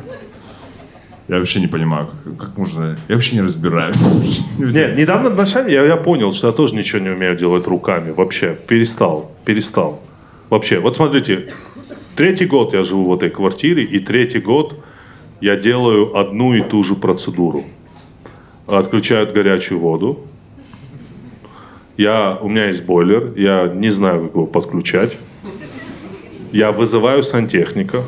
Speaker 4: Я вообще не понимаю, как, как можно... Я вообще не разбираюсь.
Speaker 2: Нет, недавно отношения я, я понял, что я тоже ничего не умею делать руками. Вообще, перестал, перестал. Вообще, вот смотрите, третий год я живу в этой квартире, и третий год я делаю одну и ту же процедуру. Отключают горячую воду. Я, у меня есть бойлер, я не знаю, как его подключать. Я вызываю сантехника,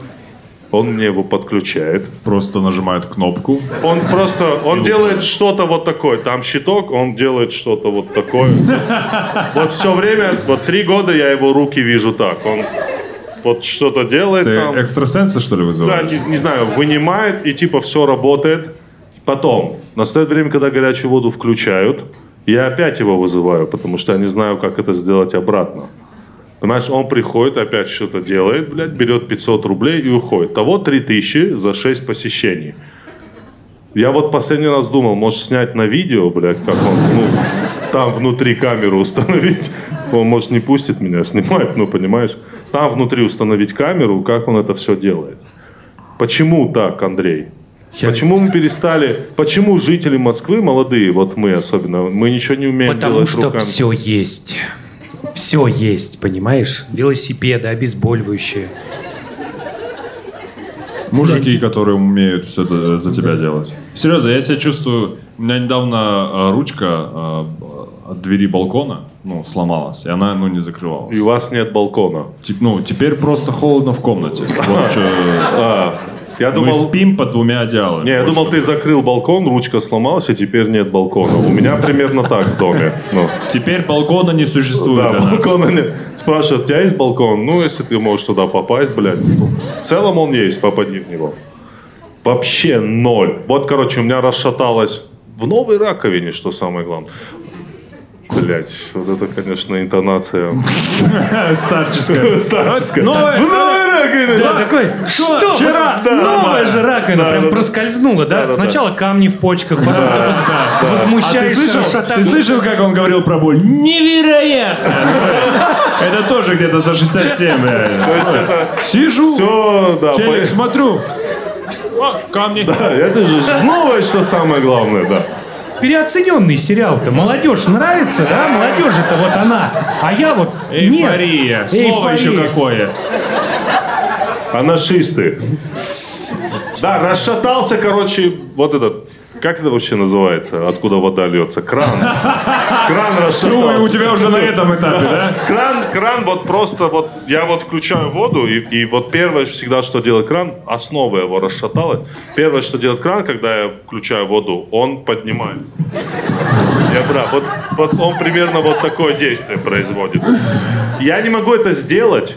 Speaker 2: он мне его подключает.
Speaker 4: Просто нажимают кнопку.
Speaker 2: Он просто, он делает что-то вот такое. Там щиток, он делает что-то вот такое. Вот все время, вот три года я его руки вижу так. Он вот что-то делает
Speaker 4: Ты
Speaker 2: там.
Speaker 4: экстрасенса, что ли,
Speaker 2: Да,
Speaker 4: вызываешь?
Speaker 2: не, не знаю, вынимает, и типа все работает. Потом, настает время, когда горячую воду включают, я опять его вызываю, потому что я не знаю, как это сделать обратно. Понимаешь, он приходит, опять что-то делает, блядь, берет 500 рублей и уходит. Того 3000 за 6 посещений. Я вот последний раз думал, может снять на видео, блядь, как он, ну, там внутри камеру установить. Он, может, не пустит меня снимать, ну, понимаешь? Там внутри установить камеру, как он это все делает. Почему так, Андрей?
Speaker 3: Я-
Speaker 2: Почему мы перестали, почему жители Москвы, молодые, вот мы особенно, мы ничего не умеем
Speaker 3: Потому
Speaker 2: делать
Speaker 3: что
Speaker 2: руками?
Speaker 3: все есть. Все есть, понимаешь? Велосипеды, обезболивающие.
Speaker 4: Мужики, которые умеют все это за тебя делать. Серьезно, я себя чувствую... У меня недавно а, ручка а, от двери балкона ну, сломалась, и она ну, не закрывалась.
Speaker 2: И у вас нет балкона.
Speaker 4: Тип- ну, теперь просто холодно в комнате. Вот чё.
Speaker 2: Я
Speaker 4: Мы
Speaker 2: думал,
Speaker 4: спим под двумя одеялами.
Speaker 2: не, я думал, ты закрыл балкон, ручка сломалась, и теперь нет балкона. У меня примерно так в доме. Ну.
Speaker 4: Теперь балкона не существует
Speaker 2: Да, балкона нет. Спрашивают, у тебя есть балкон? Ну, если ты можешь туда попасть, блядь. В целом он есть, попади в него. Вообще ноль. Вот, короче, у меня расшаталось в новой раковине, что самое главное. Блять, вот это, конечно, интонация.
Speaker 4: Старческая.
Speaker 2: Старческая.
Speaker 4: Новая-
Speaker 2: В новой раковине!
Speaker 3: Да, такой, что?
Speaker 4: Вчера?
Speaker 3: Новая же раковина, прям проскользнула, да? Сначала камни в почках, потом ты воз-
Speaker 4: А ты
Speaker 3: возмущаешься,
Speaker 4: слышал,
Speaker 3: расшатав-
Speaker 4: ты слышал, как он говорил про боль? Невероятно! Это тоже где-то за 67, реально.
Speaker 2: То есть это
Speaker 4: Сижу,
Speaker 2: все, да,
Speaker 4: телек смотрю. Камни.
Speaker 2: Да, это же новое, что самое главное, да.
Speaker 3: Переоцененный сериал-то. Молодежь нравится, да? Молодежь это вот она. А я вот
Speaker 4: Эйфория.
Speaker 3: нет.
Speaker 4: Слово еще
Speaker 3: Эйфория.
Speaker 4: какое.
Speaker 2: Анашисты. Да, расшатался, короче, вот этот, как это вообще называется, откуда вода льется? Кран. Кран
Speaker 4: Ну, и у
Speaker 2: расшатался.
Speaker 4: тебя уже на этом этапе, да?
Speaker 2: Кран, кран вот просто вот, я вот включаю воду, и, и вот первое всегда, что делает кран, основа его расшаталась. Первое, что делает кран, когда я включаю воду, он поднимает. Я прав. Вот, вот он примерно вот такое действие производит. Я не могу это сделать,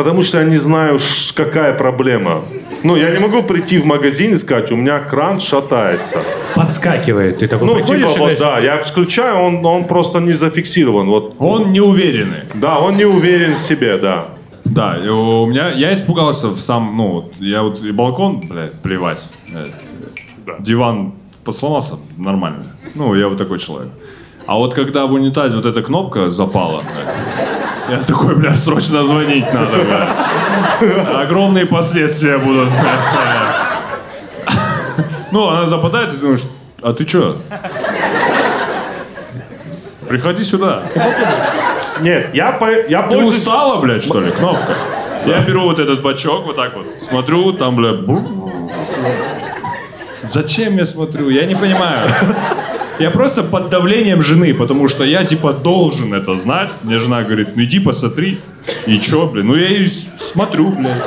Speaker 2: потому что я не знаю, какая проблема. Ну, я не могу прийти в магазин и сказать, у меня кран шатается.
Speaker 3: Подскакивает. Ты такой
Speaker 2: Ну, типа,
Speaker 3: и
Speaker 2: вот,
Speaker 3: говоришь,
Speaker 2: да, я включаю, он, он просто не зафиксирован. Вот,
Speaker 4: Он неуверенный.
Speaker 2: да, он не уверен в себе, да.
Speaker 4: Да, у меня, я испугался в сам, ну, я вот и балкон, блядь, плевать. Э, Диван посломался, нормально. Ну, я вот такой человек. А вот когда в унитазе вот эта кнопка запала, блядь, я такой, бля, срочно звонить надо, бля. Огромные последствия будут. Ну, она западает, и ты думаешь, а ты чё? Приходи сюда.
Speaker 2: Нет, я, по, я
Speaker 4: Ты
Speaker 2: пользуюсь...
Speaker 4: устала, блядь, что ли, кнопка? Я беру вот этот бачок, вот так вот, смотрю, там, бля, бур. Зачем я смотрю? Я не понимаю. Я просто под давлением жены, потому что я, типа, должен это знать. Мне жена говорит, ну иди посмотри. И чё, блин? Ну я и смотрю, блядь.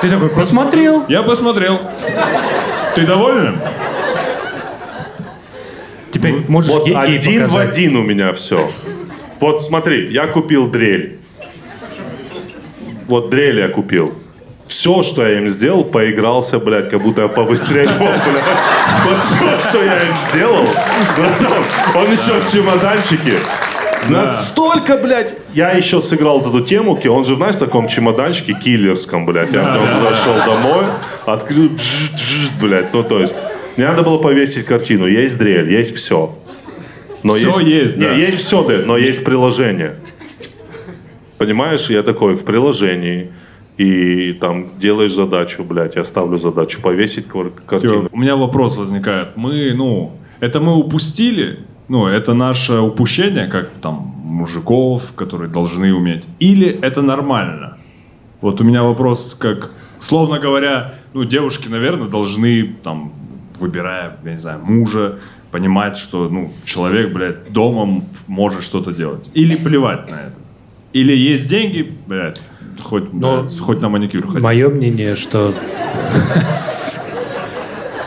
Speaker 3: Ты такой, посмотрел.
Speaker 4: Я посмотрел. Ты доволен?
Speaker 3: Теперь можешь
Speaker 2: Вот
Speaker 3: ей, ей
Speaker 2: один в
Speaker 3: показать.
Speaker 2: один у меня все. Вот смотри, я купил дрель. Вот дрель я купил. Все, что я им сделал, поигрался, блядь, как будто я побыстрее мог, блядь. Вот все, что я им сделал, братан, он еще в чемоданчике. Настолько, блядь, я еще сыграл эту тему, он же, знаешь, в таком чемоданчике киллерском, блядь. Я в нем зашел домой, открыл, бжж, бжж, блядь, ну то есть, мне надо было повесить картину, есть дрель, есть все. Но
Speaker 4: Всё есть,
Speaker 2: не,
Speaker 4: да.
Speaker 2: есть все, да, но есть приложение. Понимаешь, я такой в приложении, и там делаешь задачу, блядь, я ставлю задачу повесить картину.
Speaker 4: У меня вопрос возникает. Мы, ну, это мы упустили, ну, это наше упущение, как там мужиков, которые должны уметь, или это нормально? Вот у меня вопрос, как, словно говоря, ну, девушки, наверное, должны, там, выбирая, я не знаю, мужа, понимать, что, ну, человек, блядь, дома м- может что-то делать. Или плевать на это. Или есть деньги, блядь, хоть,
Speaker 3: Но-
Speaker 4: блядь, хоть на маникюр ходить.
Speaker 3: Мое мнение, что...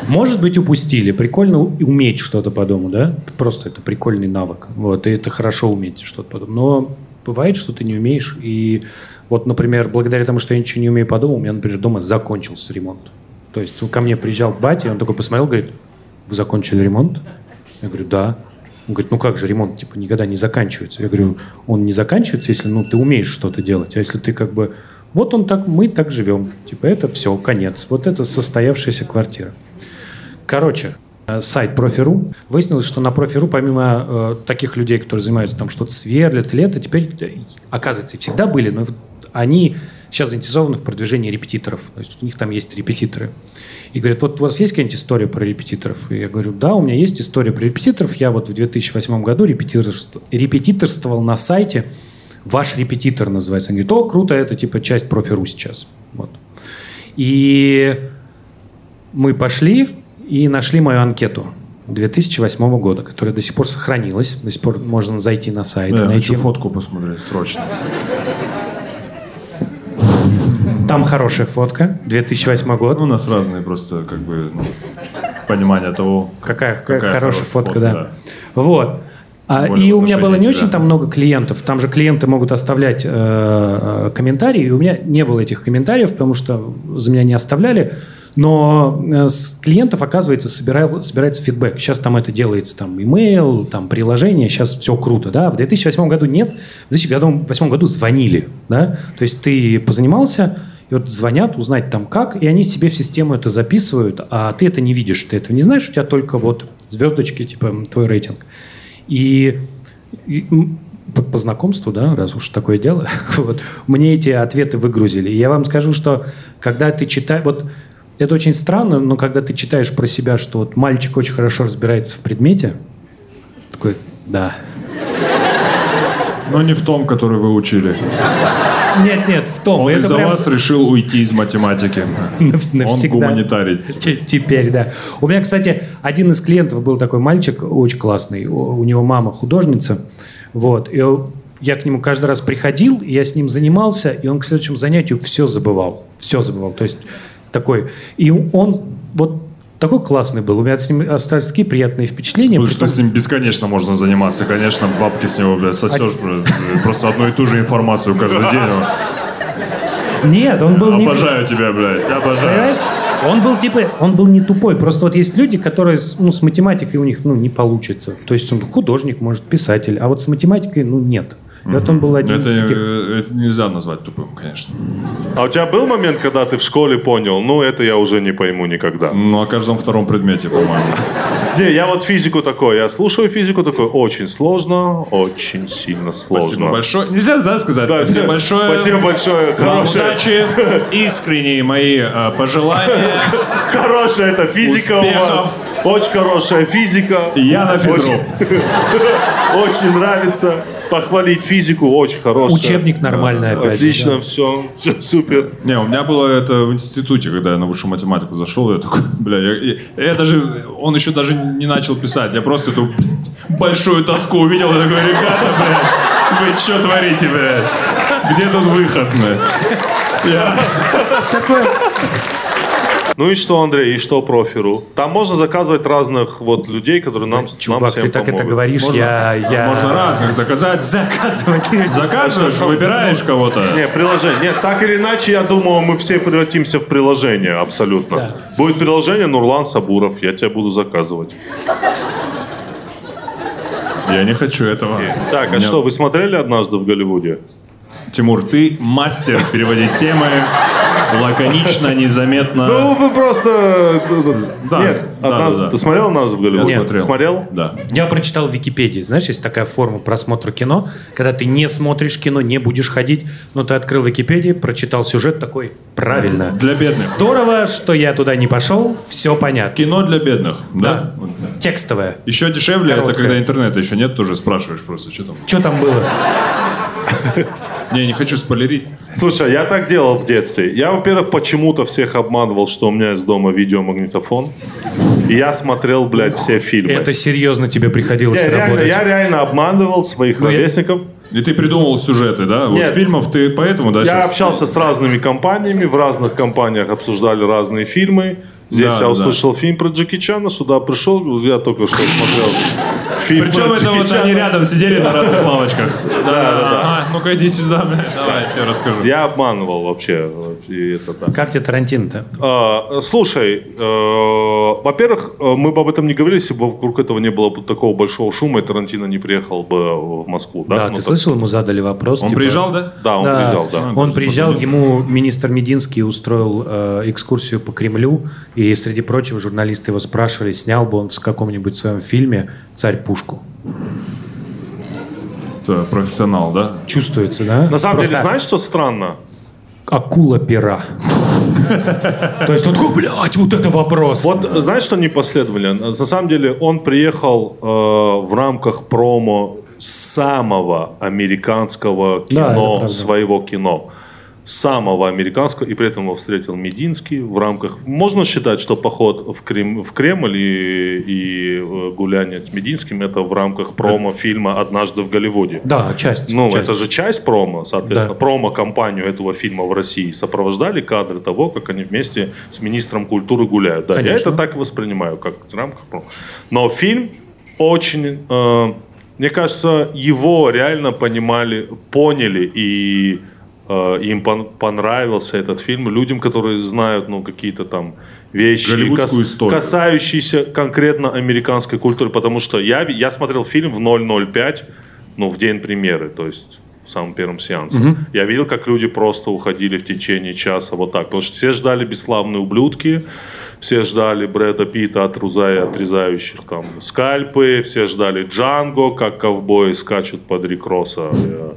Speaker 3: Может быть, упустили. Прикольно уметь что-то по дому, да? Просто это прикольный навык. Вот, и это хорошо уметь что-то по дому. Но бывает, что ты не умеешь. И вот, например, благодаря тому, что я ничего не умею по дому, у меня, например, дома закончился ремонт. То есть ко мне приезжал батя, и он такой посмотрел, говорит, вы закончили ремонт? Я говорю, да. Он говорит, ну как же, ремонт типа никогда не заканчивается. Я говорю, он не заканчивается, если ну, ты умеешь что-то делать. А если ты как бы... Вот он так, мы так живем. Типа это все, конец. Вот это состоявшаяся квартира. Короче, э, сайт Профи.ру. Выяснилось, что на Профи.ру, помимо э, таких людей, которые занимаются там что-то сверлят, лето, теперь, э, оказывается, всегда были, но они сейчас заинтересованы в продвижении репетиторов. То есть у них там есть репетиторы. И говорят, вот у вас есть какая-нибудь история про репетиторов? И я говорю, да, у меня есть история про репетиторов. Я вот в 2008 году репетиторствовал, репетиторствовал на сайте. Ваш репетитор называется. Он говорит, о, круто, это типа часть профи.ру сейчас. Вот. И мы пошли и нашли мою анкету 2008 года, которая до сих пор сохранилась. До сих пор можно зайти на сайт.
Speaker 4: Да, я
Speaker 3: найти.
Speaker 4: хочу фотку посмотреть срочно.
Speaker 3: Там хорошая фотка, 2008 год.
Speaker 4: Ну, у нас разные просто как бы ну, понимание того,
Speaker 3: Какая,
Speaker 4: какая
Speaker 3: хорошая
Speaker 4: хорошая
Speaker 3: фотка,
Speaker 4: фотка,
Speaker 3: да.
Speaker 4: да.
Speaker 3: Вот. А, и у меня было не
Speaker 4: отношении
Speaker 3: очень
Speaker 4: тебя.
Speaker 3: там много клиентов. Там же клиенты могут оставлять э, э, комментарии. И у меня не было этих комментариев, потому что за меня не оставляли. Но э, с клиентов, оказывается, собирал- собирается фидбэк. Сейчас там это делается, там, имейл, там, приложение, сейчас все круто, да. В 2008 году нет, в 2008 году звонили, да. То есть ты позанимался, и вот звонят, узнать там как, и они себе в систему это записывают, а ты это не видишь, ты этого не знаешь, у тебя только вот звездочки, типа, твой рейтинг. И, и, по, по знакомству, да, раз уж такое дело, вот, мне эти ответы выгрузили. И я вам скажу, что когда ты читаешь, вот это очень странно, но когда ты читаешь про себя, что вот мальчик очень хорошо разбирается в предмете, такой, да.
Speaker 4: Но не в том, который вы учили.
Speaker 3: Нет, нет, в том.
Speaker 4: Он
Speaker 3: это
Speaker 4: из-за
Speaker 3: прям
Speaker 4: вас решил уйти из математики.
Speaker 3: нав-
Speaker 4: Он
Speaker 3: навсегда.
Speaker 4: гуманитарий.
Speaker 3: Те- Теперь, да. У меня, кстати, один из клиентов был такой мальчик, очень классный. У него мама художница. Вот. И я к нему каждый раз приходил, я с ним занимался, и он к следующему занятию все забывал. Все забывал. То есть такой. И он вот такой классный был. У меня с ним остались такие приятные впечатления.
Speaker 4: Потому
Speaker 3: при
Speaker 4: что с ним бесконечно можно заниматься. Конечно, бабки с него, блядь, сосешь блядь, просто одну и ту же информацию каждый день.
Speaker 3: Нет, он был не...
Speaker 4: Обожаю тебя, блядь, обожаю.
Speaker 3: Понимаешь? Он был типа, он был не тупой. Просто вот есть люди, которые ну, с математикой у них ну, не получится. То есть он художник, может, писатель, а вот с математикой, ну, нет. И вот он был один
Speaker 4: Это,
Speaker 3: из таких.
Speaker 4: это нельзя назвать тупым, конечно.
Speaker 2: А у тебя был момент, когда ты в школе понял, ну это я уже не пойму никогда?
Speaker 4: Ну, о каждом втором предмете, по-моему.
Speaker 2: Не, я вот физику такой, я слушаю физику такой, очень сложно, очень сильно сложно.
Speaker 4: Спасибо большое. Нельзя, да, сказать?
Speaker 2: Да,
Speaker 4: Спасибо большое.
Speaker 2: Спасибо большое.
Speaker 4: Вам
Speaker 2: Хорошая,
Speaker 4: удачи, искренние мои э, пожелания.
Speaker 2: хорошая эта физика у вас.
Speaker 4: Успехов.
Speaker 2: Очень хорошая физика.
Speaker 4: Я на физру.
Speaker 2: Очень, очень нравится. Похвалить физику, очень хорошая.
Speaker 3: Учебник нормальный опять. же,
Speaker 2: Отлично,
Speaker 3: да.
Speaker 2: все, все супер.
Speaker 4: Не, у меня было это в институте, когда я на высшую математику зашел, я такой, бля, я, я- я даже, он еще даже не начал писать, я просто эту большую тоску увидел, и такой, ребята, блядь, вы что творите, блядь? Где тут выход, блядь? Я-
Speaker 3: Такое-
Speaker 2: Ну и что, Андрей, и что профиру? Там можно заказывать разных вот людей, которые нам, нам
Speaker 3: Чувак,
Speaker 2: всем
Speaker 3: ты так это
Speaker 2: помогут.
Speaker 3: говоришь,
Speaker 4: Можно,
Speaker 3: я, я...
Speaker 4: можно разных заказать.
Speaker 3: Заказывать.
Speaker 4: Заказываешь, выбираешь кого-то.
Speaker 2: Не, приложение. Нет, так или иначе, я думаю, мы все превратимся в приложение, абсолютно.
Speaker 3: Да.
Speaker 2: Будет приложение Нурлан Сабуров, я тебя буду заказывать.
Speaker 4: Я не хочу этого.
Speaker 2: Так, а
Speaker 4: Меня-
Speaker 2: что, вы смотрели однажды в Голливуде?
Speaker 4: Тимур, ты мастер переводить темы лаконично, незаметно.
Speaker 2: Ну, вы просто...
Speaker 4: Да,
Speaker 2: Нет,
Speaker 4: да, да, да.
Speaker 2: Ты смотрел однажды в Голливуде?
Speaker 4: Я смотрел.
Speaker 2: Смотрел?
Speaker 4: Да.
Speaker 3: Я прочитал в Википедии, знаешь, есть такая форма просмотра кино, когда ты не смотришь кино, не будешь ходить, но ты открыл Википедию, прочитал сюжет такой, правильно.
Speaker 4: Для бедных.
Speaker 3: Здорово, что я туда не пошел, все понятно.
Speaker 4: Кино для бедных, да?
Speaker 3: Да. Текстовое.
Speaker 4: Еще дешевле,
Speaker 3: Короткое.
Speaker 4: это когда интернета еще нет, тоже спрашиваешь просто, что там.
Speaker 3: Что там было?
Speaker 4: Не, не хочу спойлерить.
Speaker 2: Слушай, я так делал в детстве. Я, во-первых, почему-то всех обманывал, что у меня есть дома видеомагнитофон. И я смотрел, блядь, все фильмы.
Speaker 3: Это серьезно тебе приходилось
Speaker 2: Я реально,
Speaker 3: работать?
Speaker 2: я реально обманывал своих
Speaker 3: Ну, я-
Speaker 2: ровесников.
Speaker 4: И ты придумывал сюжеты, да? Вот
Speaker 2: Нет.
Speaker 4: фильмов ты поэтому, да,
Speaker 2: Я
Speaker 4: щас-
Speaker 2: общался с разными компаниями, в разных компаниях обсуждали разные фильмы, Здесь
Speaker 4: Да,
Speaker 2: я
Speaker 4: да.
Speaker 2: услышал фильм про Джеки Чана, сюда пришел, я только что смотрел фильм
Speaker 4: Причем
Speaker 2: про
Speaker 4: это
Speaker 2: Джеки
Speaker 4: вот
Speaker 2: Чана.
Speaker 4: они рядом сидели на разных лавочках.
Speaker 2: Да, да, да.
Speaker 4: Ну-ка иди сюда, давай, я тебе расскажу.
Speaker 2: Я обманывал вообще. И это, да.
Speaker 3: Как тебе Тарантино-то?
Speaker 2: А, слушай, э, во-первых, э, мы бы об этом не говорили, если бы вокруг этого не было бы такого большого шума, и Тарантино не приехал бы в Москву. Да,
Speaker 3: Да,
Speaker 2: Ну,
Speaker 3: ты слышал, ему задали вопрос.
Speaker 4: Он
Speaker 3: типа,
Speaker 4: приезжал, да?
Speaker 2: Да, он приезжал, да.
Speaker 3: Он приезжал, ему министр Мединский устроил э, экскурсию по Кремлю, и среди прочего журналисты его спрашивали, снял бы он в каком-нибудь своем фильме «Царь пушку».
Speaker 4: Это профессионал, да?
Speaker 3: Чувствуется, да?
Speaker 2: На самом
Speaker 3: Просто
Speaker 2: деле, знаешь, что странно?
Speaker 3: акула пера. То есть он такой, блядь, вот это вопрос.
Speaker 2: Вот знаешь, что непоследовательно? На самом деле он приехал э, в рамках промо самого американского кино, своего кино. Самого американского, и при этом его встретил Мединский в рамках... Можно считать, что поход в, Крем- в Кремль и, и э, гуляние с Мединским это в рамках промо фильма «Однажды в Голливуде».
Speaker 3: Да, часть.
Speaker 2: Ну,
Speaker 3: часть.
Speaker 2: это же часть промо, соответственно,
Speaker 3: Да.
Speaker 2: промо-компанию этого фильма в России сопровождали кадры того, как они вместе с министром культуры гуляют. Да, я
Speaker 3: Конечно.
Speaker 2: это так воспринимаю, как в рамках промо. Но фильм очень, э, мне кажется, его реально понимали, поняли и им пон- понравился этот фильм людям, которые знают, ну, какие-то там вещи,
Speaker 4: историю.
Speaker 2: касающиеся конкретно американской культуры, потому что я, я смотрел фильм в 005, ну, в день премьеры, то есть в самом первом сеансе. Я видел, как люди просто уходили в течение часа вот так, потому что все ждали «Бесславные ублюдки», все ждали Брэда Питта, отрезая, отрезающих там скальпы, все ждали Джанго, как ковбои скачут под. Э, э,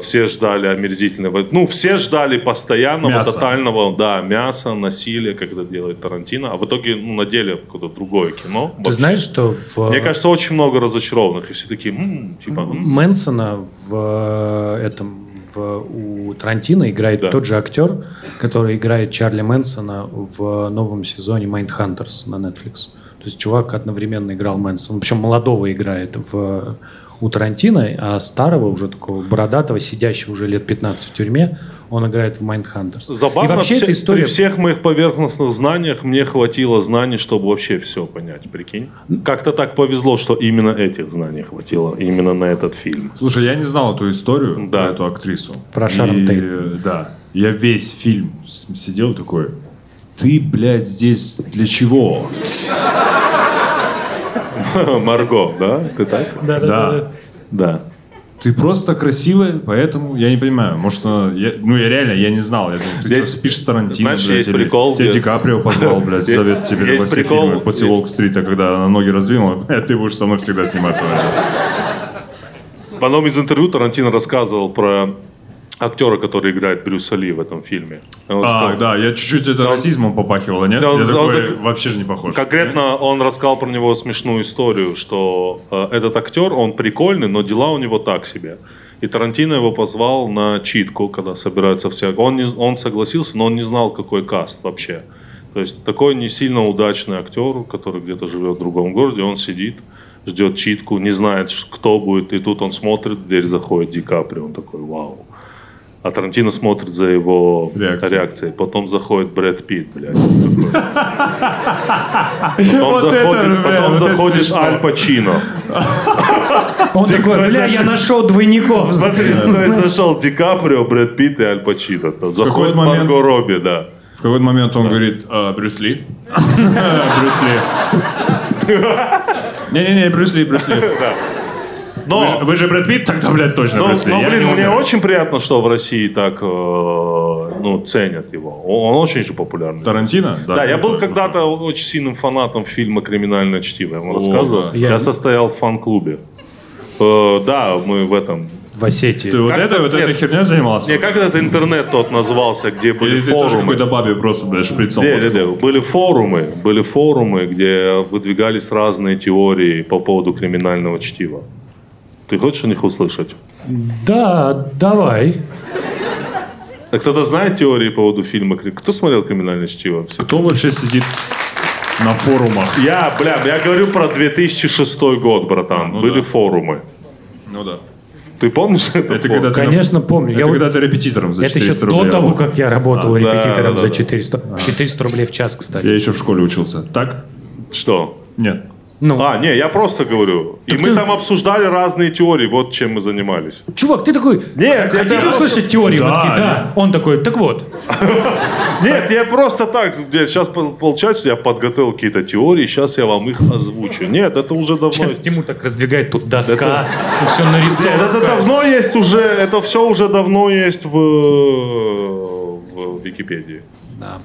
Speaker 2: Все ждали омерзительного... Ну, все ждали постоянного,
Speaker 4: Мяса.
Speaker 2: тотального, да, мяса, насилия, это делает Тарантино. А в итоге, ну, на деле, какое-то другое кино.
Speaker 3: Ты
Speaker 2: вообще.
Speaker 3: знаешь, что в
Speaker 2: Мне кажется, очень много разочарованных. И все такие, «М, типа, м».
Speaker 3: Мэнсона в э, этом в, у Тарантино играет
Speaker 2: Да.
Speaker 3: тот же актер, который играет Чарли Мэнсона в новом сезоне Mindhunters на Netflix. То есть чувак одновременно играл Мэнсона, причем молодого играет в, у Тарантино, а старого, уже такого бородатого, сидящего уже лет 15 в тюрьме, он играет в Mindhunters.
Speaker 2: Забавно,
Speaker 3: И вообще
Speaker 2: все-
Speaker 3: эта история...
Speaker 2: при всех моих поверхностных знаниях мне хватило знаний, чтобы вообще все понять, прикинь. Как-то так повезло, что именно этих знаний хватило, именно на этот фильм.
Speaker 4: Слушай, я не знал эту историю
Speaker 2: Да.
Speaker 4: про эту актрису.
Speaker 3: Про Шарон
Speaker 4: И,
Speaker 3: Тейт.
Speaker 4: э, Да. Я весь фильм сидел такой, ты, блядь, здесь для чего?
Speaker 2: Марго, да? Ты так?
Speaker 4: Да.
Speaker 2: Да.
Speaker 4: Ты просто красивая, поэтому я не понимаю. Может, я, ну я реально, я не знал. Я думал, ты
Speaker 2: Есть-
Speaker 4: что, спишь с Тарантино,
Speaker 2: знаешь,
Speaker 4: блядь,
Speaker 2: есть
Speaker 4: или
Speaker 2: прикол,
Speaker 4: тебя
Speaker 2: где-
Speaker 4: Ди Каприо позвал, блядь, совет тебе
Speaker 2: есть
Speaker 4: во все
Speaker 2: прикол,
Speaker 4: фильмы после Волк-стрита, когда она ноги раздвинула, блядь, ты будешь со мной всегда сниматься.
Speaker 2: В одном из интервью Тарантино рассказывал про актера, который играет Брюса Ли в этом фильме. Он
Speaker 4: А,
Speaker 2: сказал-
Speaker 4: да, я чуть-чуть это
Speaker 2: Да, он-
Speaker 4: расизмом попахивало, нет?
Speaker 2: Да, он-
Speaker 4: я
Speaker 2: он
Speaker 4: такой,
Speaker 2: зак-
Speaker 4: вообще же не похож.
Speaker 2: Конкретно он рассказал про него смешную историю, что э, этот актер, он прикольный, но дела у него так себе. И Тарантино его позвал на читку, когда собираются все. Он, не, он согласился, но он не знал, какой каст вообще. То есть такой не сильно удачный актер, который где-то живет в другом городе, он сидит, ждет читку, не знает, кто будет. И тут он смотрит, в дверь заходит Ди Каприо, он такой, вау. А Тарантино смотрит за его
Speaker 4: Реакцией.
Speaker 2: реакцией. Потом заходит Брэд Питт, блядь. Потом заходит, потом заходит. Аль Пачино.
Speaker 3: Он такой, бля, я нашел двойников.
Speaker 2: Смотри, то есть зашел Ди Каприо, Брэд Питт и Аль Пачино. Заходит Марго Робби, да.
Speaker 4: В какой-то момент он говорит, «А, Брюс Ли? Брюс Ли. Не-не-не, Брюс Ли, Брюс Ли.
Speaker 2: Но,
Speaker 4: Вы же Брэд Питт, тогда, блядь, точно
Speaker 2: но, но,
Speaker 4: Я
Speaker 2: блин,
Speaker 4: не
Speaker 2: мне очень приятно, что в России так э, ну, ценят его. Он, он очень же популярный.
Speaker 4: Тарантино?
Speaker 2: Да, я был когда-то очень сильным фананом фильма «Криминальное чтиво». Я вам
Speaker 4: О,
Speaker 2: рассказывал.
Speaker 4: да.
Speaker 2: Я,
Speaker 3: Я-
Speaker 2: состоял в фан-клубе. Э, да, мы в этом...
Speaker 3: В Осетии.
Speaker 4: Ты вот
Speaker 2: Как
Speaker 4: этой
Speaker 2: это-
Speaker 4: вот этой херней занимался?
Speaker 2: Не, как этот интернет тот назывался, где были
Speaker 4: Или ты тоже
Speaker 2: форумы?
Speaker 4: какой-то бабе просто, блядь, шприцом
Speaker 2: Не, не, не, Были форумы, были форумы, где выдвигались разные теории по поводу криминального чтива. Ты хочешь о них услышать?
Speaker 3: Да, давай.
Speaker 2: А кто-то знает теории по поводу фильма? «Кри- Кто смотрел «Криминальное чтиво»? Все.
Speaker 4: Кто вообще сидит на форумах?
Speaker 2: Я, бля, я говорю про 2006 год, братан.
Speaker 4: ну
Speaker 2: были
Speaker 4: да.
Speaker 2: форумы.
Speaker 4: Ну да.
Speaker 2: Ты помнишь это?
Speaker 4: Это когда ты,
Speaker 3: Конечно, помню.
Speaker 4: это
Speaker 3: Я вот-
Speaker 4: когда ты репетитором за
Speaker 3: Это еще
Speaker 4: 400
Speaker 3: до
Speaker 4: рублей.
Speaker 3: того, как я работал
Speaker 2: да,
Speaker 3: репетитором
Speaker 2: да,
Speaker 3: за
Speaker 2: да.
Speaker 3: 400. 400 рублей в час, кстати.
Speaker 4: Я еще в школе учился. Так?
Speaker 2: Что?
Speaker 4: Нет.
Speaker 3: Ну,
Speaker 2: А, не, я просто говорю. И
Speaker 3: Так
Speaker 2: мы
Speaker 3: ты-
Speaker 2: там обсуждали разные теории, вот чем мы занимались.
Speaker 3: чувак, ты такой,
Speaker 2: Нет, я
Speaker 3: хотите
Speaker 2: просто-
Speaker 3: услышать теорию? Мы
Speaker 4: Да,
Speaker 3: такие, да. Он такой, так вот.
Speaker 2: Нет, я просто так, сейчас получается, я подготовил какие-то теории, сейчас я вам их озвучу. Нет, это уже давно...
Speaker 3: Сейчас Тиму так раздвигает, тут доска, все нарисовано.
Speaker 2: Нет, это давно есть уже, это все уже давно есть в, в Википедии.
Speaker 3: Да.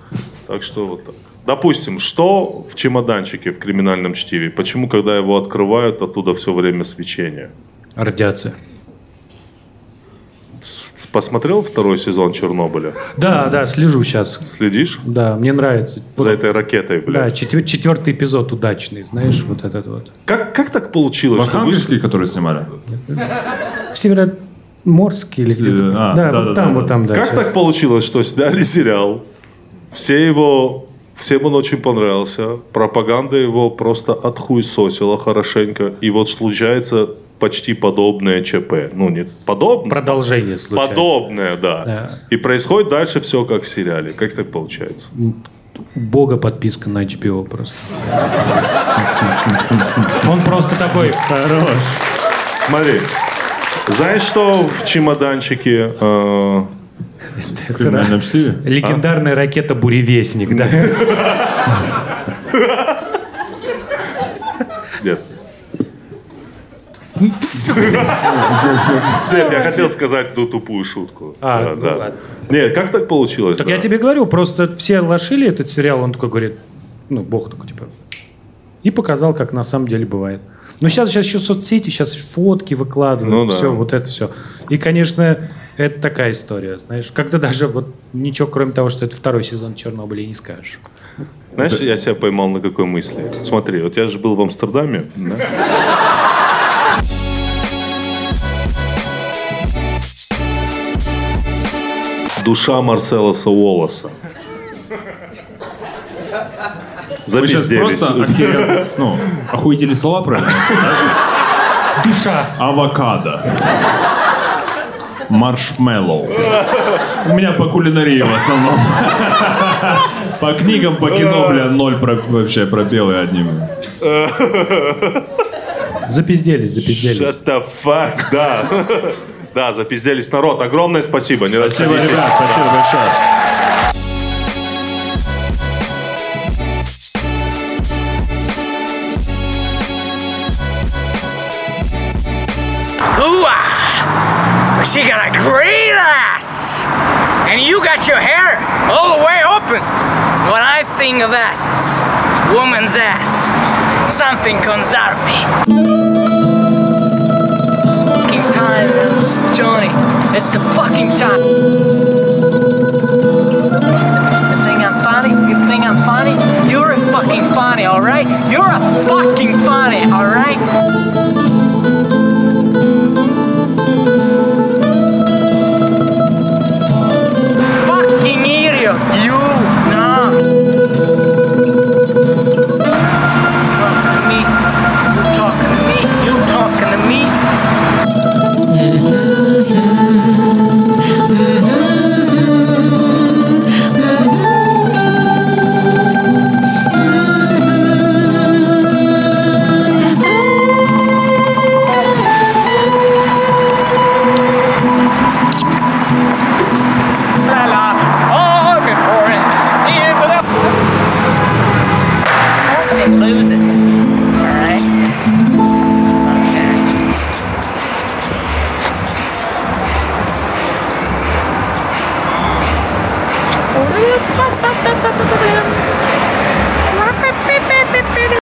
Speaker 2: Так что вот так. Допустим, что в чемоданчике в криминальном чтиве? Почему, когда его открывают, оттуда все время свечение?
Speaker 3: Радиация.
Speaker 2: Посмотрел второй сезон Чернобыля?
Speaker 3: Да, да, слежу сейчас.
Speaker 2: Следишь
Speaker 3: Да, мне нравится.
Speaker 2: За этой ракетой,
Speaker 3: да,
Speaker 2: блядь?
Speaker 3: четвер- четвертый эпизод удачный, знаешь, вот этот вот.
Speaker 2: Как, как так получилось, что вы...
Speaker 4: Архангельский, который снимали?
Speaker 3: В Североморске или где-то.
Speaker 4: А,
Speaker 3: да,
Speaker 4: да,
Speaker 3: вот
Speaker 4: да,
Speaker 3: там,
Speaker 4: да,
Speaker 3: вот там, да.
Speaker 2: Как
Speaker 3: щас.
Speaker 2: так получилось, что сняли сериал, все его, всем он очень понравился, пропаганда его просто отхуесосила хорошенько, и вот случается почти подобное ЧП. Ну, не подобное,
Speaker 3: Продолжение случается.
Speaker 2: подобное, да.
Speaker 3: Да.
Speaker 2: И происходит дальше все как в сериале. Как так получается?
Speaker 3: Бога подписка на HBO просто. Он просто такой, хорош.
Speaker 2: Смотри, знаешь, что в чемоданчике... э,
Speaker 4: В криминальном чтиве?
Speaker 3: Легендарная ракета «Буревестник», да?
Speaker 2: Нет. Нет, я хотел сказать ну, тупую шутку.
Speaker 3: А,
Speaker 2: Да,
Speaker 3: ну
Speaker 2: да.
Speaker 3: ладно.
Speaker 2: Нет, как так получилось?
Speaker 3: Так
Speaker 2: да?
Speaker 3: я тебе говорю, просто все лошили этот сериал, он такой говорит, ну, бог такой, типа. И показал, как на самом деле бывает. Но сейчас, сейчас еще соцсети, сейчас фотки выкладывают,
Speaker 2: Ну да.
Speaker 3: все, вот это все. И, конечно, это такая история, знаешь. Как-то даже вот ничего, кроме того, что это второй сезон Чернобыля, не скажешь.
Speaker 2: Знаешь, я себя поймал на какой мысли? Смотри, вот я же был в Амстердаме. да? Душа Марселоса Уоллеса.
Speaker 4: Вы сейчас просто охере- ну, охуительные слова да?
Speaker 3: Душа!
Speaker 4: Авокадо. Маршмеллоу. У меня по кулинарии в основном. По книгам, по кино, бля, ноль про- вообще пробелы одним.
Speaker 3: Запизделись, запизделись.
Speaker 2: Shut the fuck, да. Да, запизделись народ. Огромное спасибо. Не
Speaker 4: Спасибо, ребят, спасибо большое.
Speaker 1: She got a great ass. And you got your hair all the way open. When I think of asses, woman's ass, something comes out of me. Fucking time, Johnny. It's the fucking time. You think I'm funny? You think I'm funny? You're a fucking funny, alright? You're a fucking funny, alright?